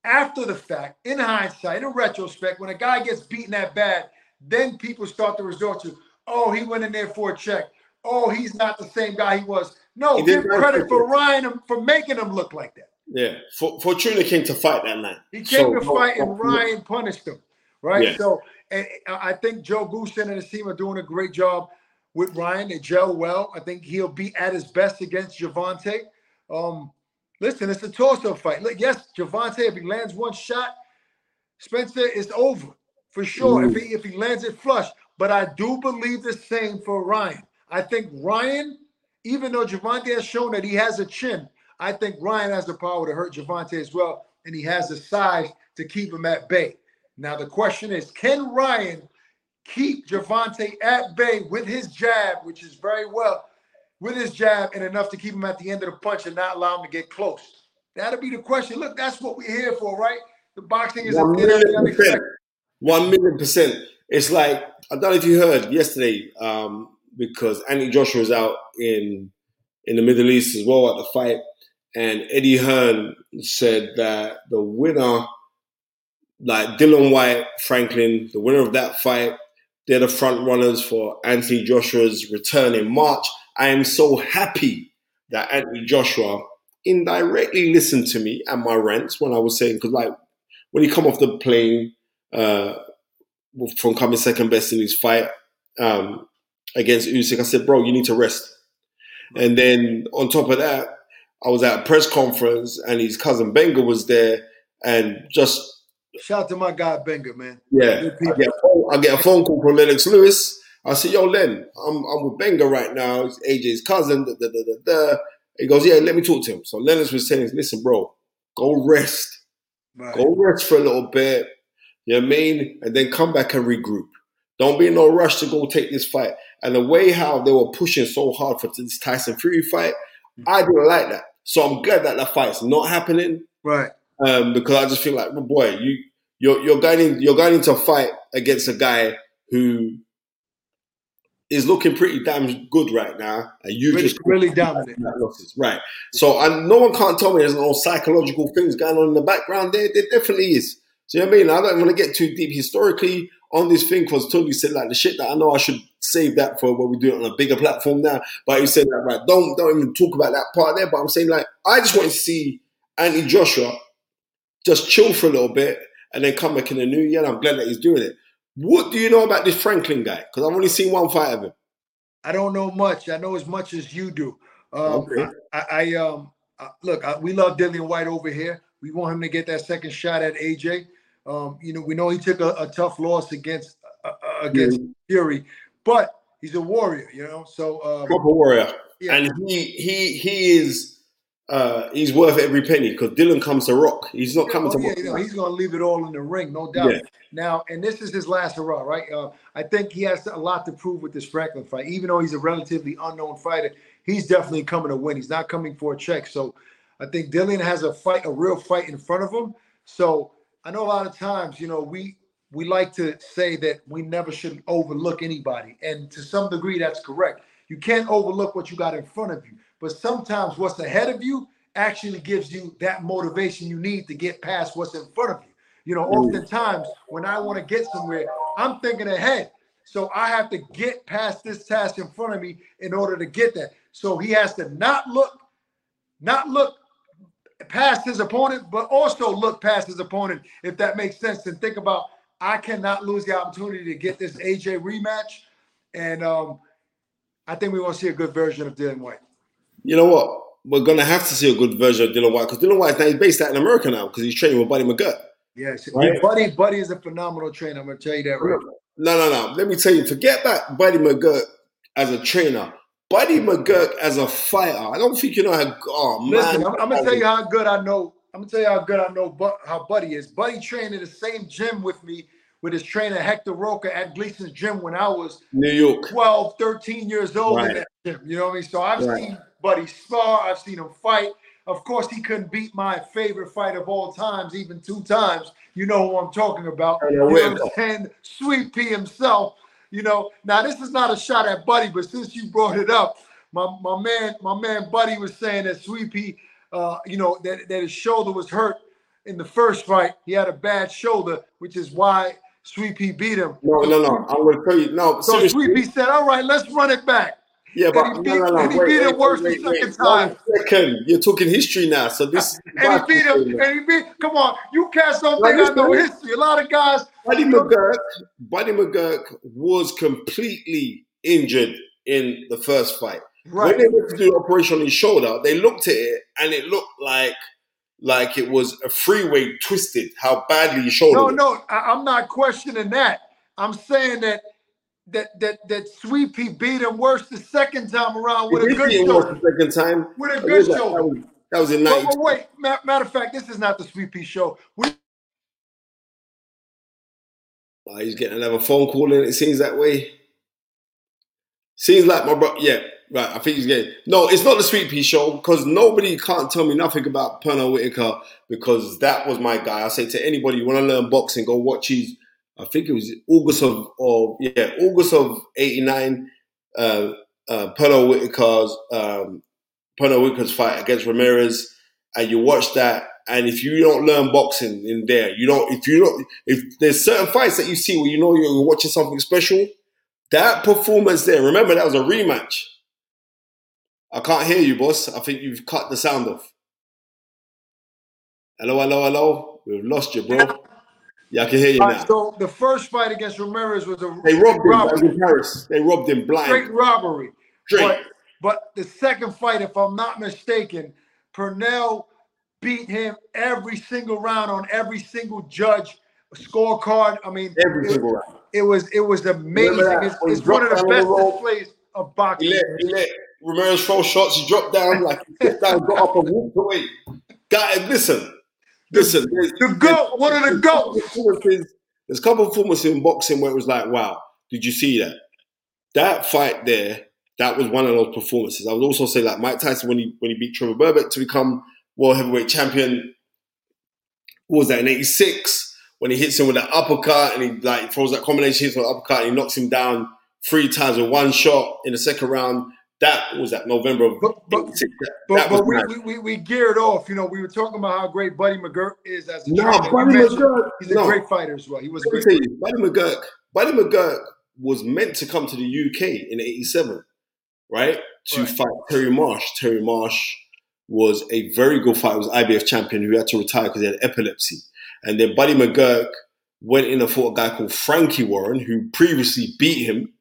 after the fact, in hindsight, in retrospect, when a guy gets beaten that bad, then people start to resort to, oh, he went in there for a check. Oh, he's not the same guy he was. No, He give credit for. Ryan for making him look like that. Yeah, For- Fortuna came to fight that night. He came So, to fight and Ryan punished him, right? Yeah. So and I think Joe Goossen and his team are doing a great job with Ryan. They gel well. I think he'll be at his best against Gervonta. Um, listen, it's a toss-up fight. Look, yes, Gervonta, if he lands one shot, Spencer, is over for sure. If he if he lands it flush, but I do believe the same for Ryan. I think Ryan, even though Gervonta has shown that he has a chin, I think Ryan has the power to hurt Gervonta as well, and he has the size to keep him at bay. Now the question is, can Ryan keep Gervonta at bay with his jab, which is very well, with his jab and enough to keep him at the end of the punch and not allow him to get close? That'll be the question. Look, that's what we're here for, right? The boxing is a One bit of the million percent. One million percent. It's like I don't know if you heard yesterday, um, because Anthony Joshua was out in in the Middle East as well at the fight, and Eddie Hearn said that the winner, like Dillian Whyte, Franklin, the winner of that fight, they're the front runners for Anthony Joshua's return in March. I am so happy that Anthony Joshua indirectly listened to me and my rants when I was saying because like when he come off the plane uh, from coming second best in his fight um, against Usyk, I said, "Bro, you need to rest." And then on top of that, I was at a press conference and his cousin Benga was there, and just Shout out to my guy Benga, man. yeah, I get, a phone, I get a phone call from Lennox Lewis. I said, "Yo, Len, I'm I'm with Benga right now. It's AJ's cousin." Da, da, da, da. He goes, "Yeah, let me talk to him." So Lennox was saying, "Listen, bro, go rest." Right. Go rest for a little bit. You know what I mean? And then come back and regroup. Don't be in no rush to go take this fight. And the way how they were pushing so hard for this Tyson Fury fight, I didn't like that. So I'm glad that that fight's not happening. Right. Um, because I just feel like, well, boy, you you're you're going in, you're going into a fight against a guy who is looking pretty damn good right now, and you Really- just really dominant. [laughs] losses, right? So, and no one can't tell me there's no psychological things going on in the background. There, there definitely is. So, you know what I mean? I don't want to get too deep historically on this thing because Tony said like the shit that I know I should save that for when we do it on a bigger platform now. But he said that right, don't don't even talk about that part there. But I'm saying like I just want to see Andy Joshua just chill for a little bit and then come back in the new year. And I'm glad that he's doing it. What do you know about this Franklin guy? Because I've only seen one fight of him. I don't know much. I know as much as you do. Um, Okay. I, I um uh, look. I, we love Dillian Whyte over here. We want him to get that second shot at AJ. Um, you know, we know he took a, a tough loss against uh, uh, against Fury, but he's a warrior. You know, so um, proper warrior, Yeah. and he he he is uh, he's worth every penny because Dillian comes to rock. He's not coming Oh, to yeah, rock. he's going to leave it all in the ring, no doubt. Yeah. Now, and this is his last hurrah, right? Uh, I think he has a lot to prove with this Franklin fight. Even though he's a relatively unknown fighter, he's definitely coming to win. He's not coming for a check. So I think Dillian has a fight, a real fight in front of him. So I know a lot of times, you know, we we like to say that we never should overlook anybody, and to some degree, that's correct. You can't overlook what you got in front of you, but sometimes what's ahead of you actually gives you that motivation you need to get past what's in front of you. You know, oftentimes when I want to get somewhere, I'm thinking ahead. So I have to get past this task in front of me in order to get that. So he has to not look, not look past his opponent, but also look past his opponent, if that makes sense. And think about, I cannot lose the opportunity to get this AJ rematch. And um, I think we want to see a good version of Dillian Whyte. You know what? We're gonna have to see a good version of Dillian Whyte because Dillian Whyte now he's based out in America now because he's training with Buddy McGirt. Yes, Right. Buddy, Buddy is a phenomenal trainer. I'm gonna tell you that right. No, no, no. Let me tell you, forget that Buddy McGirt as a trainer. Buddy McGirt as a fighter. I don't think you know how. Oh man, Listen, I'm, I'm gonna tell you how good I know. I'm gonna tell you how good I know. But how Buddy is. Buddy trained in the same gym with me with his trainer Hector Roca at Gleason's gym when I was New York. 12, 13 years old in Right. that gym. You know what I mean? So I've Right. seen Buddy spar. I've seen him fight. Of course, he couldn't beat my favorite fight of all times, even two times. You know who I'm talking about. You know know what I'm saying? Sweet Pea himself. You know, now this is not a shot at Buddy, but since you brought it up, my, my man, my man Buddy was saying that Sweet Pea, uh, you know, that, that his shoulder was hurt in the first fight. He had a bad shoulder, which is why Sweet Pea beat him. No, no, no. I'm gonna tell you. No, So seriously. Sweet Pea said, "All right, let's run it back." Yeah, but And he no, beat- no, no. and he wait, beat wait, it worse wait, the second time. second. You're talking history now, so this. And he beat him. And he beat. Come on, you cats don't Like think I know history. A lot of guys. Buddy McGirt, Buddy McGirt was completely injured in the first fight. Right. When they went to do the operation on his shoulder, they looked at it and it looked like like it was a freeway twisted. How badly his shoulder. No, was. no, I, I'm not questioning that. I'm saying that that that that Sweet Pea beat him worse the second time around with a good it shoulder. the second time. With a That good was- that shoulder. was- That was in But, but wait, ma- matter of fact, this is not the Sweet Pea show. We Oh, he's getting another phone call and it seems that way. Seems like my bro. Yeah, right. I think he's getting. No, it's not the Sweet Pea show because nobody can't tell me nothing about Pernell Whitaker because that was my guy. I say to anybody, you want to learn boxing, go watch his. I think it was August of, of yeah, August of '89. Uh, uh, Whitaker's um, Whitaker's fight against Ramirez, and you watch that. And if you don't learn boxing in there, you don't. If you don't, if there's certain fights that you see where you know you're watching something special, that performance there. Remember that was a rematch. I can't hear you, boss. I think you've cut the sound off. Hello, hello, hello. We've lost you, bro. Yeah, I can hear you All now. so the first fight against Ramirez was a They robbed him. Robbery. in Paris. They robbed him straight blind. robbery. Straight. But, but the second fight, if I'm not mistaken, Pernell beat him every single round on every single judge scorecard. I mean, Every it, single round. it was it was amazing. It's, it's one of the best on the rope? displays of He boxing. let, he let Ramirez throw shots. He dropped down like he stepped down, got up and walked away. Guys, listen, listen. The GOAT, one of the GOATs. There's a couple of performances in boxing where it was like, wow, did you see that? That fight there, that was one of those performances. I would also say like Mike Tyson when he when he beat Trevor Berbick to become world heavyweight champion. What was that in '86 when he hits him with that uppercut and he like throws that combination hits with uppercut and he knocks him down three times with one shot in the second round. That was that November of But- but- That, But, but we, we, we, we geared off. You know, we were talking about how great Buddy McGirt is as a No, trainer. Buddy McGirt- He's a no. great fighter as well. He was great. you, Buddy McGirt, Buddy McGirt was meant to come to the UK in '87, right? To Right. fight Terry Marsh. Terry Marsh was a very good fighter. Was IBF champion who had to retire because he had epilepsy. And then Buddy McGirt went in and fought a guy called Frankie Warren, who previously beat him.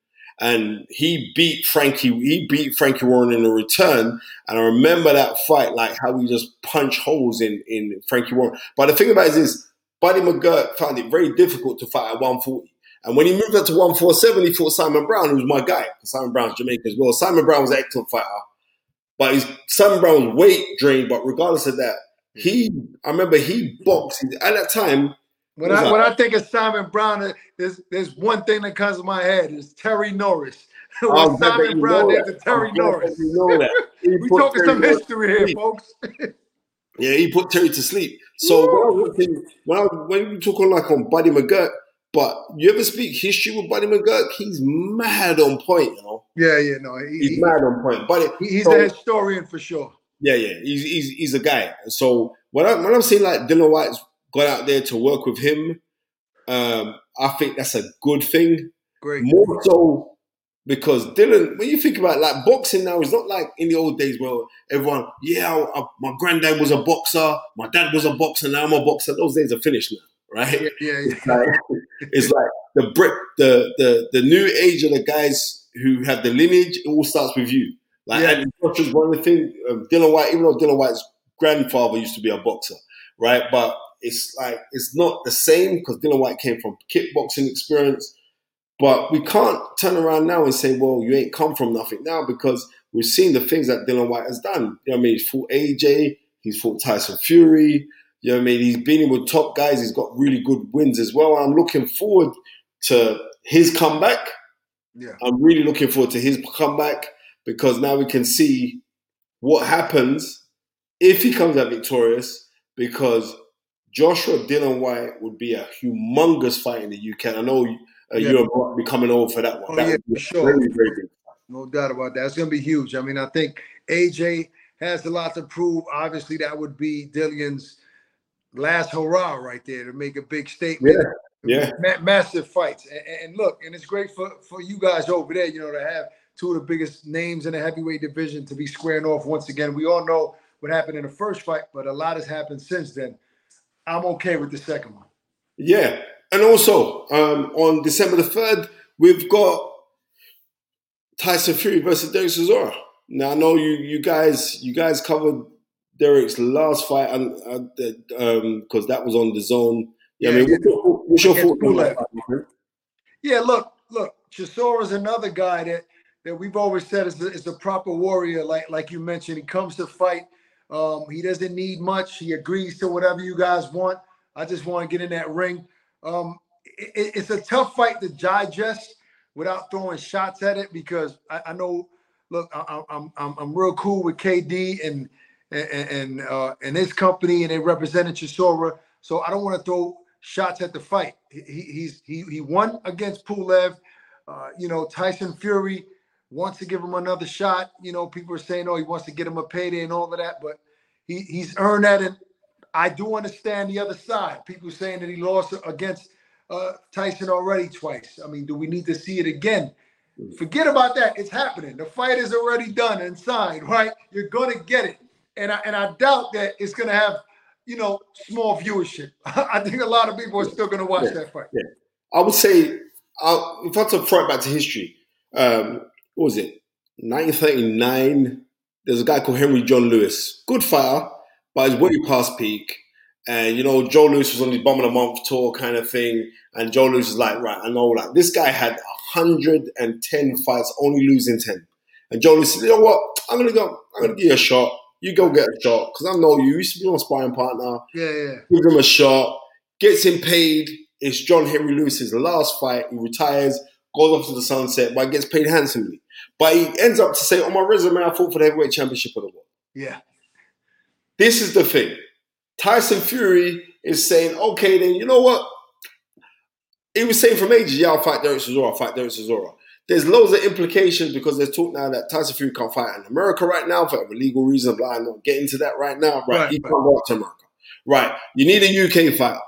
And he beat Frankie. He beat Frankie Warren in a return. And I remember that fight, like how he just punched holes in in Frankie Warren. But the thing about it is, Buddy McGirt found it very difficult to fight at 140. And when he moved up to 147, he fought Simon Brown, who was my guy. Simon Brown's Jamaican as well. Simon Brown was an excellent fighter. But his, Simon Brown was weight drained. But regardless of that, he, I remember he boxed. At that time, When I when I think of Simon Brown, there's there's one thing that comes to my head is Terry Norris. [laughs] when oh, that Simon Brown did to oh, Terry I'll bet that Norris. you know that. We talking Terry some history here, sleep. folks. [laughs] Yeah, he put Terry to sleep. So when I was when I when we talk on like on Buddy McGirt, but you ever speak history with Buddy McGirt, he's mad on point, you know. yeah, yeah, no, he, He's he- mad on point. Buddy, he- he's so- a historian for sure. Yeah, yeah, he's he's he's a guy. So when I when I'm seeing like Dillian Whyte's got out there to work with him, um, I think that's a good thing. Great. More so because Dillian, when you think about like boxing now, it's not like in the old days where everyone, yeah, I, I- my granddad was a boxer, my dad was a boxer, now I'm a boxer. Those days are finished now, right? Yeah, yeah, yeah. It's like, it's like the brick, the the the new age of the guys who have the lineage. It all starts with you. Like Yeah. Andy Josh is one of the things. Um, Dillian Whyte, even though Dillian Whyte's grandfather used to be a boxer, right? But it's like it's not the same because Dillian Whyte came from kickboxing experience. But we can't turn around now and say, well, you ain't come from nothing now because we've seen the things that Dillian Whyte has done. You know what I mean? He's fought AJ, he's fought Tyson Fury. You know what I mean? He's been in with top guys. He's got really good wins as well. I'm looking forward to his comeback. Yeah. I'm really looking forward to his comeback because now we can see what happens if he comes out victorious because Joshua Dillian Whyte would be a humongous fight in the UK. I know uh, Yeah. you're Mark will be coming over for that one. Oh, that yeah, for sure. Very, very big. No doubt about that. It's going to be huge. I mean, I think AJ has a lot to prove. Obviously, that would be Dillian's last hurrah right there to make a big statement. Yeah. Ma- massive fights. And, and look, and it's great for, for you guys over there, you know, to have two of the biggest names in the heavyweight division to be squaring off once again. We all know what happened in the first fight, but a lot has happened since then. I'm okay with the second one. Yeah. And also, um, on December the 3rd, we've got Tyson Fury versus Derek Chisora. Now, I know you you guys you guys covered Derek's last fight and because that was on the zone. Yeah, I mean, Yeah, what's your, what's your thoughts on that Pulev. fight, man? Yeah, look, look, Chisora's another guy that that we've always said is a, is a proper warrior. Like like you mentioned, he comes to fight. Um, he doesn't need much. He agrees to whatever you guys want. I just want to get in that ring. Um, it- it's a tough fight to digest without throwing shots at it because I, I know. Look, I, I- I'm I'm I'm real cool with KD and and and, uh, and his company, and they represented Chisora. So I don't want to throw shots at the fight. He, he- he's he he won against Pulev. Uh, you know, Tyson Fury wants to give him another shot. You know, people are saying, oh, he wants to get him a payday and all of that, but he, he's earned that. And I do understand the other side. People saying that he lost against uh, Tyson already twice. I mean, do we need to see it again? Forget about that. It's happening. The fight is already done and signed, right? You're gonna get it. And I and I doubt that it's gonna have, you know, small viewership. [laughs] I think a lot of people are still gonna watch Yeah. that fight. Yeah. I would say, uh, if I to throw it back to history, um, what was it? 1939. There's a guy called Henry John Lewis. Good fighter, but he's way past peak. And, you know, Joe Louis was on his Bomb of the Month tour kind of thing. And Joe Louis is like, right, I know, like, this guy had 110 fights, only losing 10. And Joe Louis said, you know what? I'm going to go, I'm to give you a shot. You go get a shot. Because I know you. You used to be my sparring partner Yeah, yeah. Give him a shot, gets him paid. It's John Henry Lewis's last fight. He retires, goes off to the sunset, but gets paid handsomely. But he ends up to say, on my resume, I fought for the heavyweight championship of the world. Yeah. This is the thing. Tyson Fury is saying, okay, then you know what? He was saying from ages, yeah, I'll fight Derek Chisora, I'll fight Derek Chisora. there's loads of implications because there's talk now that Tyson Fury can't fight in America right now for a legal reasons. But I'm not getting into that right now. Right, Right, he right. can't go out to America. Right, you need a UK fighter.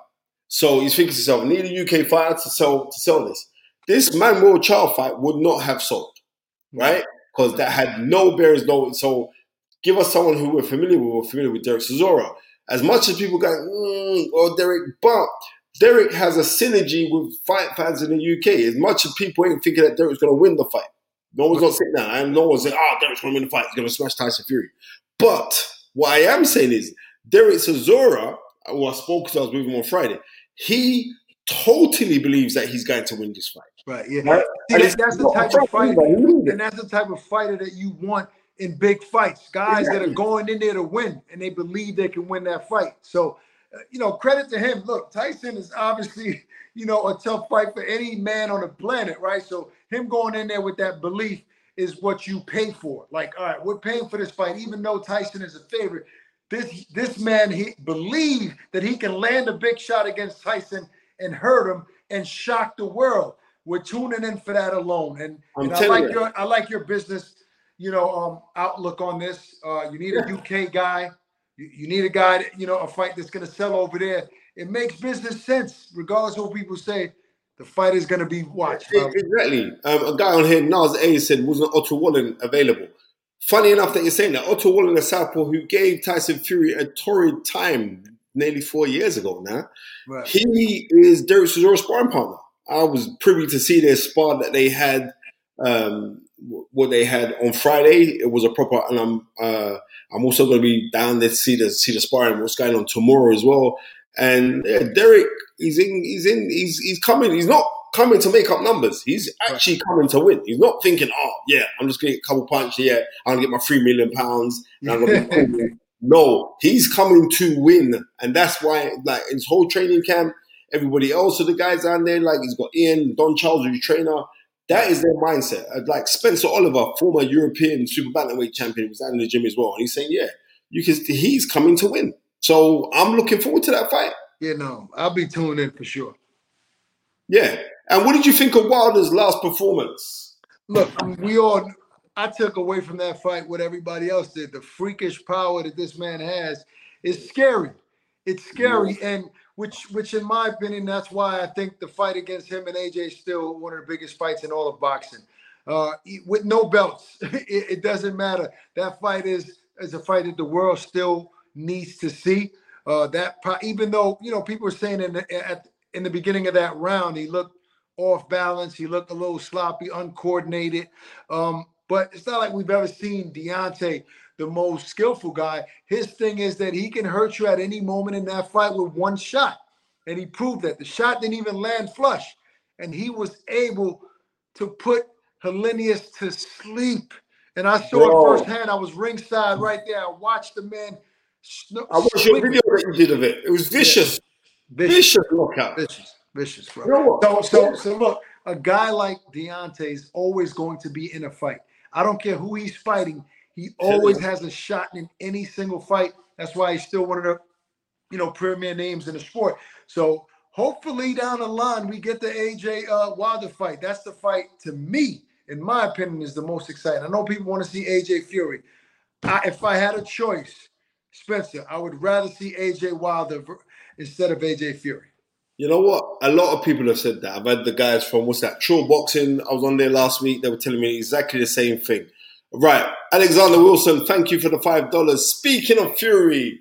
So he's thinking to himself, I need a UK fighter to sell to sell this. This man, Manuel Child fight would not have sold, right? Because that had no bearings, no. So give us someone who we're familiar with. We're familiar with Derek Chisora. As much as people go, mm, Derek, but Derek has a synergy with fight fans in the UK. As much as people ain't thinking that Derek's going to win the fight, no one's going to sit down and no one's saying, "Oh, Derek's going to win the fight. He's going to smash Tyson Fury." But what I am saying is, Derek Chisora, who I spoke to, I was with him on Friday. He totally believes that he's going to win this fight. Right. Yeah. Right? See, that- that's the type of fighter, fight, and that's the type of fighter that you want in big fights. Guys that are going in there to win, and they believe they can win that fight. So, uh, you know, credit to him. Look, Tyson is obviously, [laughs] you know, a tough fight for any man on the planet, right? So, him going in there with that belief is what you pay for. Like, all right, we're paying for this fight, even though Tyson is a favorite. This this man he believe that he can land a big shot against Tyson and hurt him and shock the world. We're tuning in for that alone. And, and I like you. your I like your business, you know, um, outlook on this. Uh, you need a UK guy. You, you need a guy, that, you know, a fight that's going to sell over there. It makes business sense, regardless of what people say. The fight is going to be watched. Yeah, Exactly. Um, a guy on here, Nas A, said, wasn't Otto Wallin available? Funny enough that you're saying that. Otto Wallin, a Southpaw who gave Tyson Fury a torrid time nearly four years ago now, Right. he is Derek Chisora's sparring partner. I was privy to see their spar that they had, um, what they had on Friday. It was a proper, and I'm, uh, I'm also going to be down there to see the see the sparring. What's going on tomorrow as well? And yeah, Derek, he's in, he's in, he's he's coming. He's not coming to make up numbers. He's actually coming to win. He's not thinking, oh yeah, I'm just going to get a couple punches. Yeah, I'm going to get my three million pounds. And I'm going [laughs] to. No, he's coming to win, and that's why, like, his whole training camp, everybody else so the guys down there, like, he's got Ian, Don Charles, who's trainer. That is their mindset. Like Spencer Oliver, former European super bantamweight champion, was down in the gym as well, and he's saying, "Yeah, you can." He's coming to win. So I'm looking forward to that fight. You know, I'll be tuned in for sure. Yeah. And what did you think of Wilder's last performance? Look, we all I took away from that fight what everybody else did. The freakish power that this man has is scary. It's scary, and which which in my opinion, that's why I think the fight against him and AJ is still one of the biggest fights in all of boxing. Uh, with no belts, [laughs] it, it doesn't matter. That fight is is a fight that the world still needs to see. Uh, that even though you know people were saying in the, at in the beginning of that round he looked off balance, he looked a little sloppy, uncoordinated. Um, but it's not like we've ever seen Deontay, the most skillful guy. His thing is that he can hurt you at any moment in that fight with one shot. And he proved that. The shot didn't even land flush. And he was able to put Helenius to sleep. And I saw Bro. it firsthand. I was ringside right there. I watched the man. sn- I watched your video that you did of it. It was vicious. Vicious. Vicious knockout. Vicious, vicious, bro. You know? So, so, so look, a guy like Deontay is always going to be in a fight. I don't care who he's fighting. He always has a shot in any single fight. That's why he's still one of the, you know, premier names in the sport. So hopefully down the line we get the AJ uh, Wilder fight. That's the fight to me, in my opinion, is the most exciting. I know people want to see AJ Fury. I, if I had a choice, Spencer, I would rather see AJ Wilder instead of AJ Fury. You know what? A lot of people have said that. I've had the guys from what's that? True Boxing. I was on there last week. They were telling me exactly the same thing. Right, Alexander Wilson. Thank you for the five dollars. Speaking of Fury,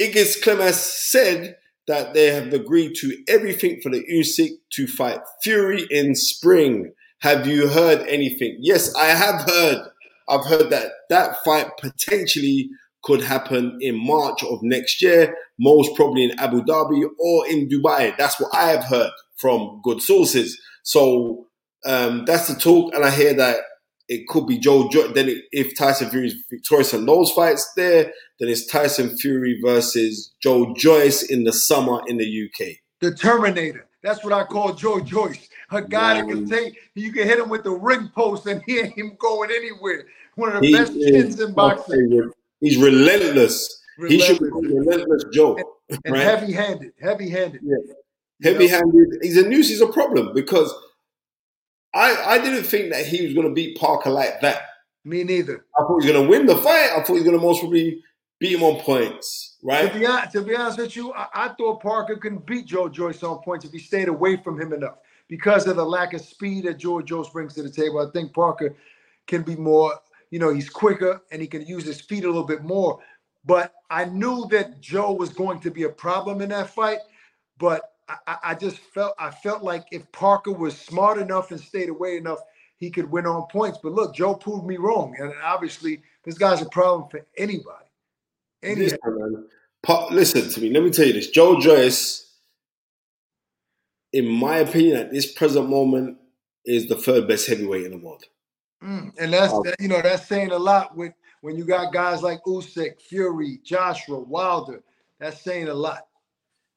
Egis Klimas said that they have agreed to everything for the Usyk to fight Fury in spring. Have you heard anything? Yes, I have heard. I've heard that that fight potentially could happen in March of next year, most probably in Abu Dhabi or in Dubai. That's what I have heard from good sources. So um, that's the talk, and I hear that it could be Joe. Jo- then it, if Tyson Fury is victorious in those fights there, then it's Tyson Fury versus Joe Joyce in the summer in the UK. the Terminator. That's what I call Joe Joyce. A guy that can take, you can hit him with the ring post and he ain't him going anywhere. One of the He best chins in boxing. He's relentless. He should be Relentless. relentless Joe. And right? heavy handed, heavy handed. Yeah. Heavy handed. He's a news. He's a problem because I, I didn't think that he was going to beat Parker like that. Me neither. I thought he was going to win the fight. I thought he was going to most probably beat him on points, right? To be, honest, to be honest with you, I, I thought Parker couldn't beat Joe Joyce on points if he stayed away from him enough because of the lack of speed that Joe Joyce brings to the table. I think Parker can be more, you know, he's quicker and he can use his feet a little bit more. But I knew that Joe was going to be a problem in that fight. But I, I just felt I felt like if Parker was smart enough and stayed away enough, he could win on points. But look, Joe proved me wrong, and obviously this guy's a problem for anybody. Anybody. Listen. Pa- listen to me. Let me tell you this: Joe Joyce, in my opinion, at this present moment, is the third best heavyweight in the world. Mm, and that's um, you know that's saying a lot with when you got guys like Usyk, Fury, Joshua, Wilder. That's saying a lot.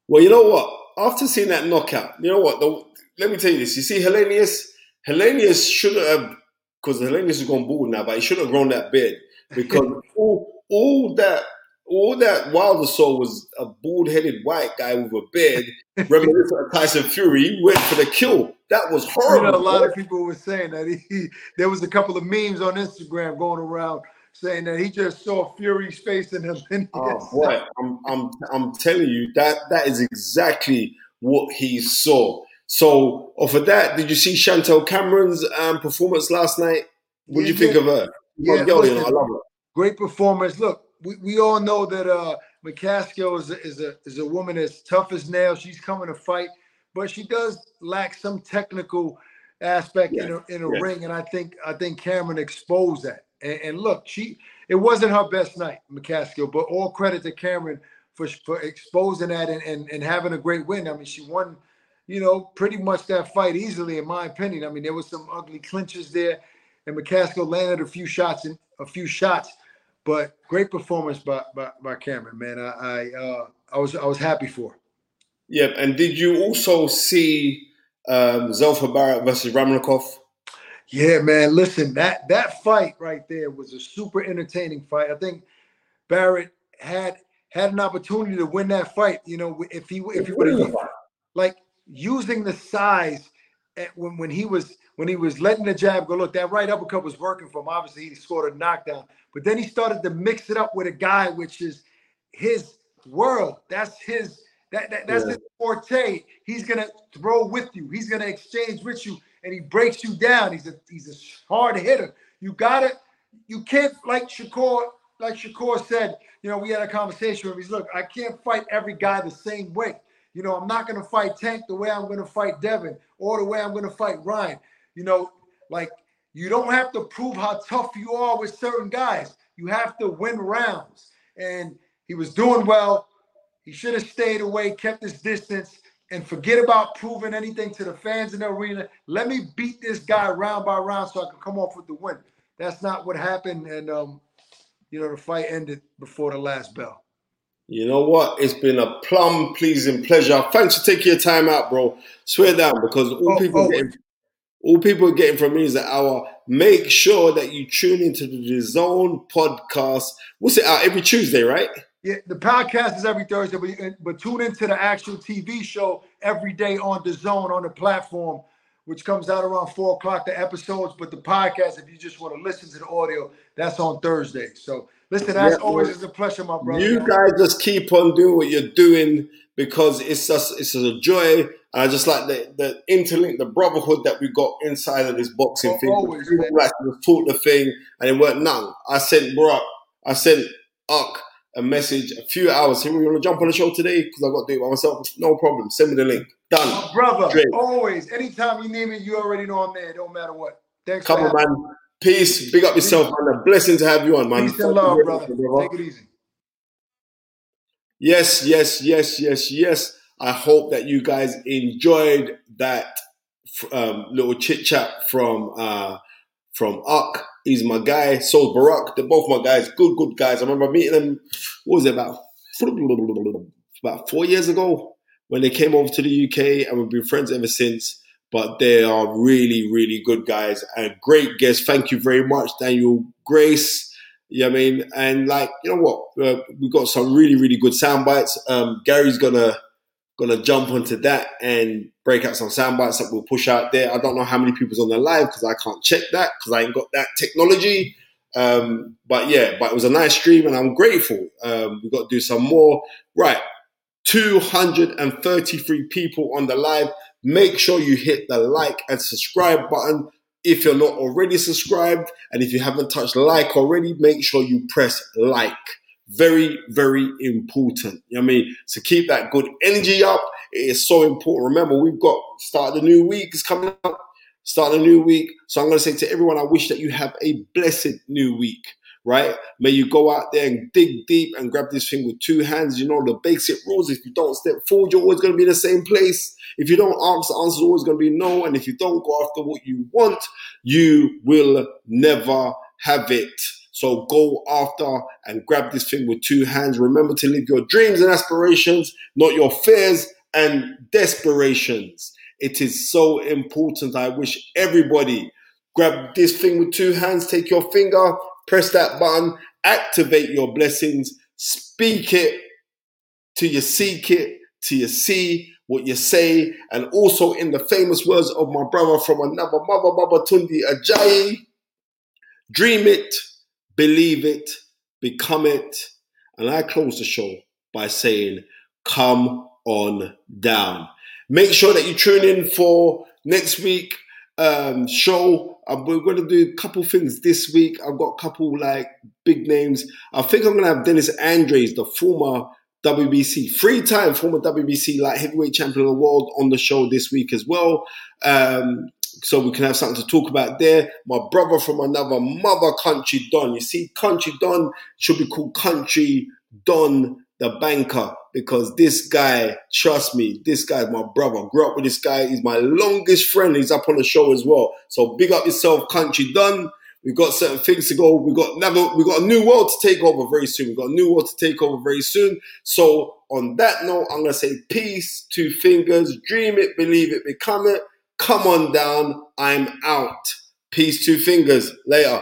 Well, you know what? After seeing that knockout, you know what? The, let me tell you this. You see, Helenius, Helenius shouldn't have, because Helenius has gone bald now, but he shouldn't have grown that beard because [laughs] all, all that all that Wilder saw was a bald-headed white guy with a beard, [laughs] reminiscent of Tyson Fury. He went for the kill. That was horrible. You know, a lot of people were saying that he, he, there was a couple of memes on Instagram going around saying that he just saw Fury's face in him. [laughs] oh boy, I'm, I'm, I'm telling you that that is exactly what he saw. So, off of that, did you see Chantelle Cameron's um, performance last night? What did yeah, you think yeah. of her? Yeah, girl, you know, I love her. Great performance. Look, we, we all know that uh, McCaskill is a, is a is a woman as tough as nails. She's coming to fight, but she does lack some technical aspect yeah. in a, in a ring, and I think I think Cameron exposed that. And, and, look, she it wasn't her best night, McCaskill, but all credit to Cameron for, for exposing that and, and, and having a great win. I mean, she won, you know, pretty much that fight easily, in my opinion. I mean, there was some ugly clinches there, and McCaskill landed a few shots and a few shots, but great performance by by, by Cameron, man. I I, uh, I was I was happy for. Yeah, and did you also see um, Zelfa Barrett versus Ramonakov? Yeah, man. Listen, that that fight right there was a super entertaining fight. I think Barrett had had an opportunity to win that fight. You know, if he if he would have like using the size when when he was when he was letting the jab go. Look, that right uppercut was working for him. Obviously, he scored a knockdown, but then he started to mix it up with a guy which is his world. That's his that, that that's yeah. his forte. He's gonna throw with you. He's gonna exchange with you and he breaks you down. He's a he's a hard hitter. You got it. You can't like Shakur, like Shakur said. You know, we had a conversation where he's look. I can't fight every guy the same way. You know, I'm not going to fight Tank the way I'm going to fight Devin or the way I'm going to fight Ryan. You know, like you don't have to prove how tough you are with certain guys. You have to win rounds. And he was doing well. He should have stayed away, kept his distance, and forget about proving anything to the fans in the arena. Let me beat this guy round by round so I can come off with the win. That's not what happened. And, um, you know, the fight ended before the last bell. You know what? It's been a plum pleasing pleasure. Thanks for taking your time out, bro. Swear down because all oh, people oh. Getting, all people are getting from me is an hour. Make sure that you tune into the Zone podcast. What's it out every Tuesday, right? Yeah, the podcast is every Thursday, but, but tune into the actual TV show every day on the zone on the platform, which comes out around four o'clock, the episodes. But the podcast, if you just want to listen to the audio, that's on Thursday. So listen, as yeah, always, it's a pleasure, my brother. You guys just keep on doing what you're doing because it's just it's a joy. And I just like the, the interlink, the brotherhood that we got inside of this boxing oh, thing. Always, man. Like the thing, and it weren't none. I sent Brock, I sent Ak a message a few hours. Hey, we want to jump on the show today because I got to do it by myself. No problem. Send me the link. Done. Brother, Straight. always. Anytime you name it, you already know I'm there. Don't matter what. Thanks. Come on, man. Peace. Big up yourself, man. A blessing to have you on, man. Peace and love, brother. brother. Take it easy. Yes, yes, yes, yes, yes. I hope that you guys enjoyed that um, little chit chat from uh, from Ak. He's my guy. So Barak. They're both my guys. Good, good guys. I remember meeting them. What was it about? About four years ago when they came over to the UK, and we've been friends ever since. But they are really, really good guys and great guests. Thank you very much, Daniel Grace. You know I mean, and like you know what, uh, we've got some really, really good sound bites. Um, Gary's gonna gonna jump onto that and break out some sound bites that we'll push out there. I don't know how many people's on the live because I can't check that because I ain't got that technology. Um, but yeah, but it was a nice stream and I'm grateful. Um, we've got to do some more. Right. 233 people on the live. Make sure you hit the like and subscribe button if you're not already subscribed. And if you haven't touched like already, make sure you press like. Very, very important. You know what I mean? So keep that good energy up. It is so important. Remember, we've got start the new week is coming up. Start a new week. So I'm going to say to everyone, I wish that you have a blessed new week right? May you go out there and dig deep and grab this thing with two hands. You know the basic rules. If you don't step forward, you're always going to be in the same place. If you don't ask, the answer is always going to be no. And if you don't go after what you want, you will never have it. So go after and grab this thing with two hands. Remember to live your dreams and aspirations, not your fears and desperations. It is so important. I wish everybody grab this thing with two hands, take your finger, press that button, activate your blessings, speak it till you seek it, till you see what you say, and also in the famous words of my brother from another mother, Babatunde Ajayi, dream it, believe it, become it. And I close the show by saying, come on down. Make sure that you tune in for next week um, show. We're going to do a couple things this week. I've got a couple like big names. I think I'm going to have Dennis Andries, the former WBC, three time former WBC light heavyweight champion of the world on the show this week as well. Um, so we can have something to talk about there. My brother from another mother country Don. You see, country Don should be called country Don the banker because this guy, trust me, this guy's my brother. Grew up with this guy. He's my longest friend. He's up on the show as well. So big up yourself, country Don. We've got certain things to go. We've got never, we've got a new world to take over very soon. We've got a new world to take over very soon. So on that note, I'm gonna say peace, two fingers, dream it, believe it, become it. Come on down. I'm out. Peace, two fingers. Later.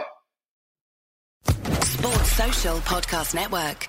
Sports Social Podcast Network.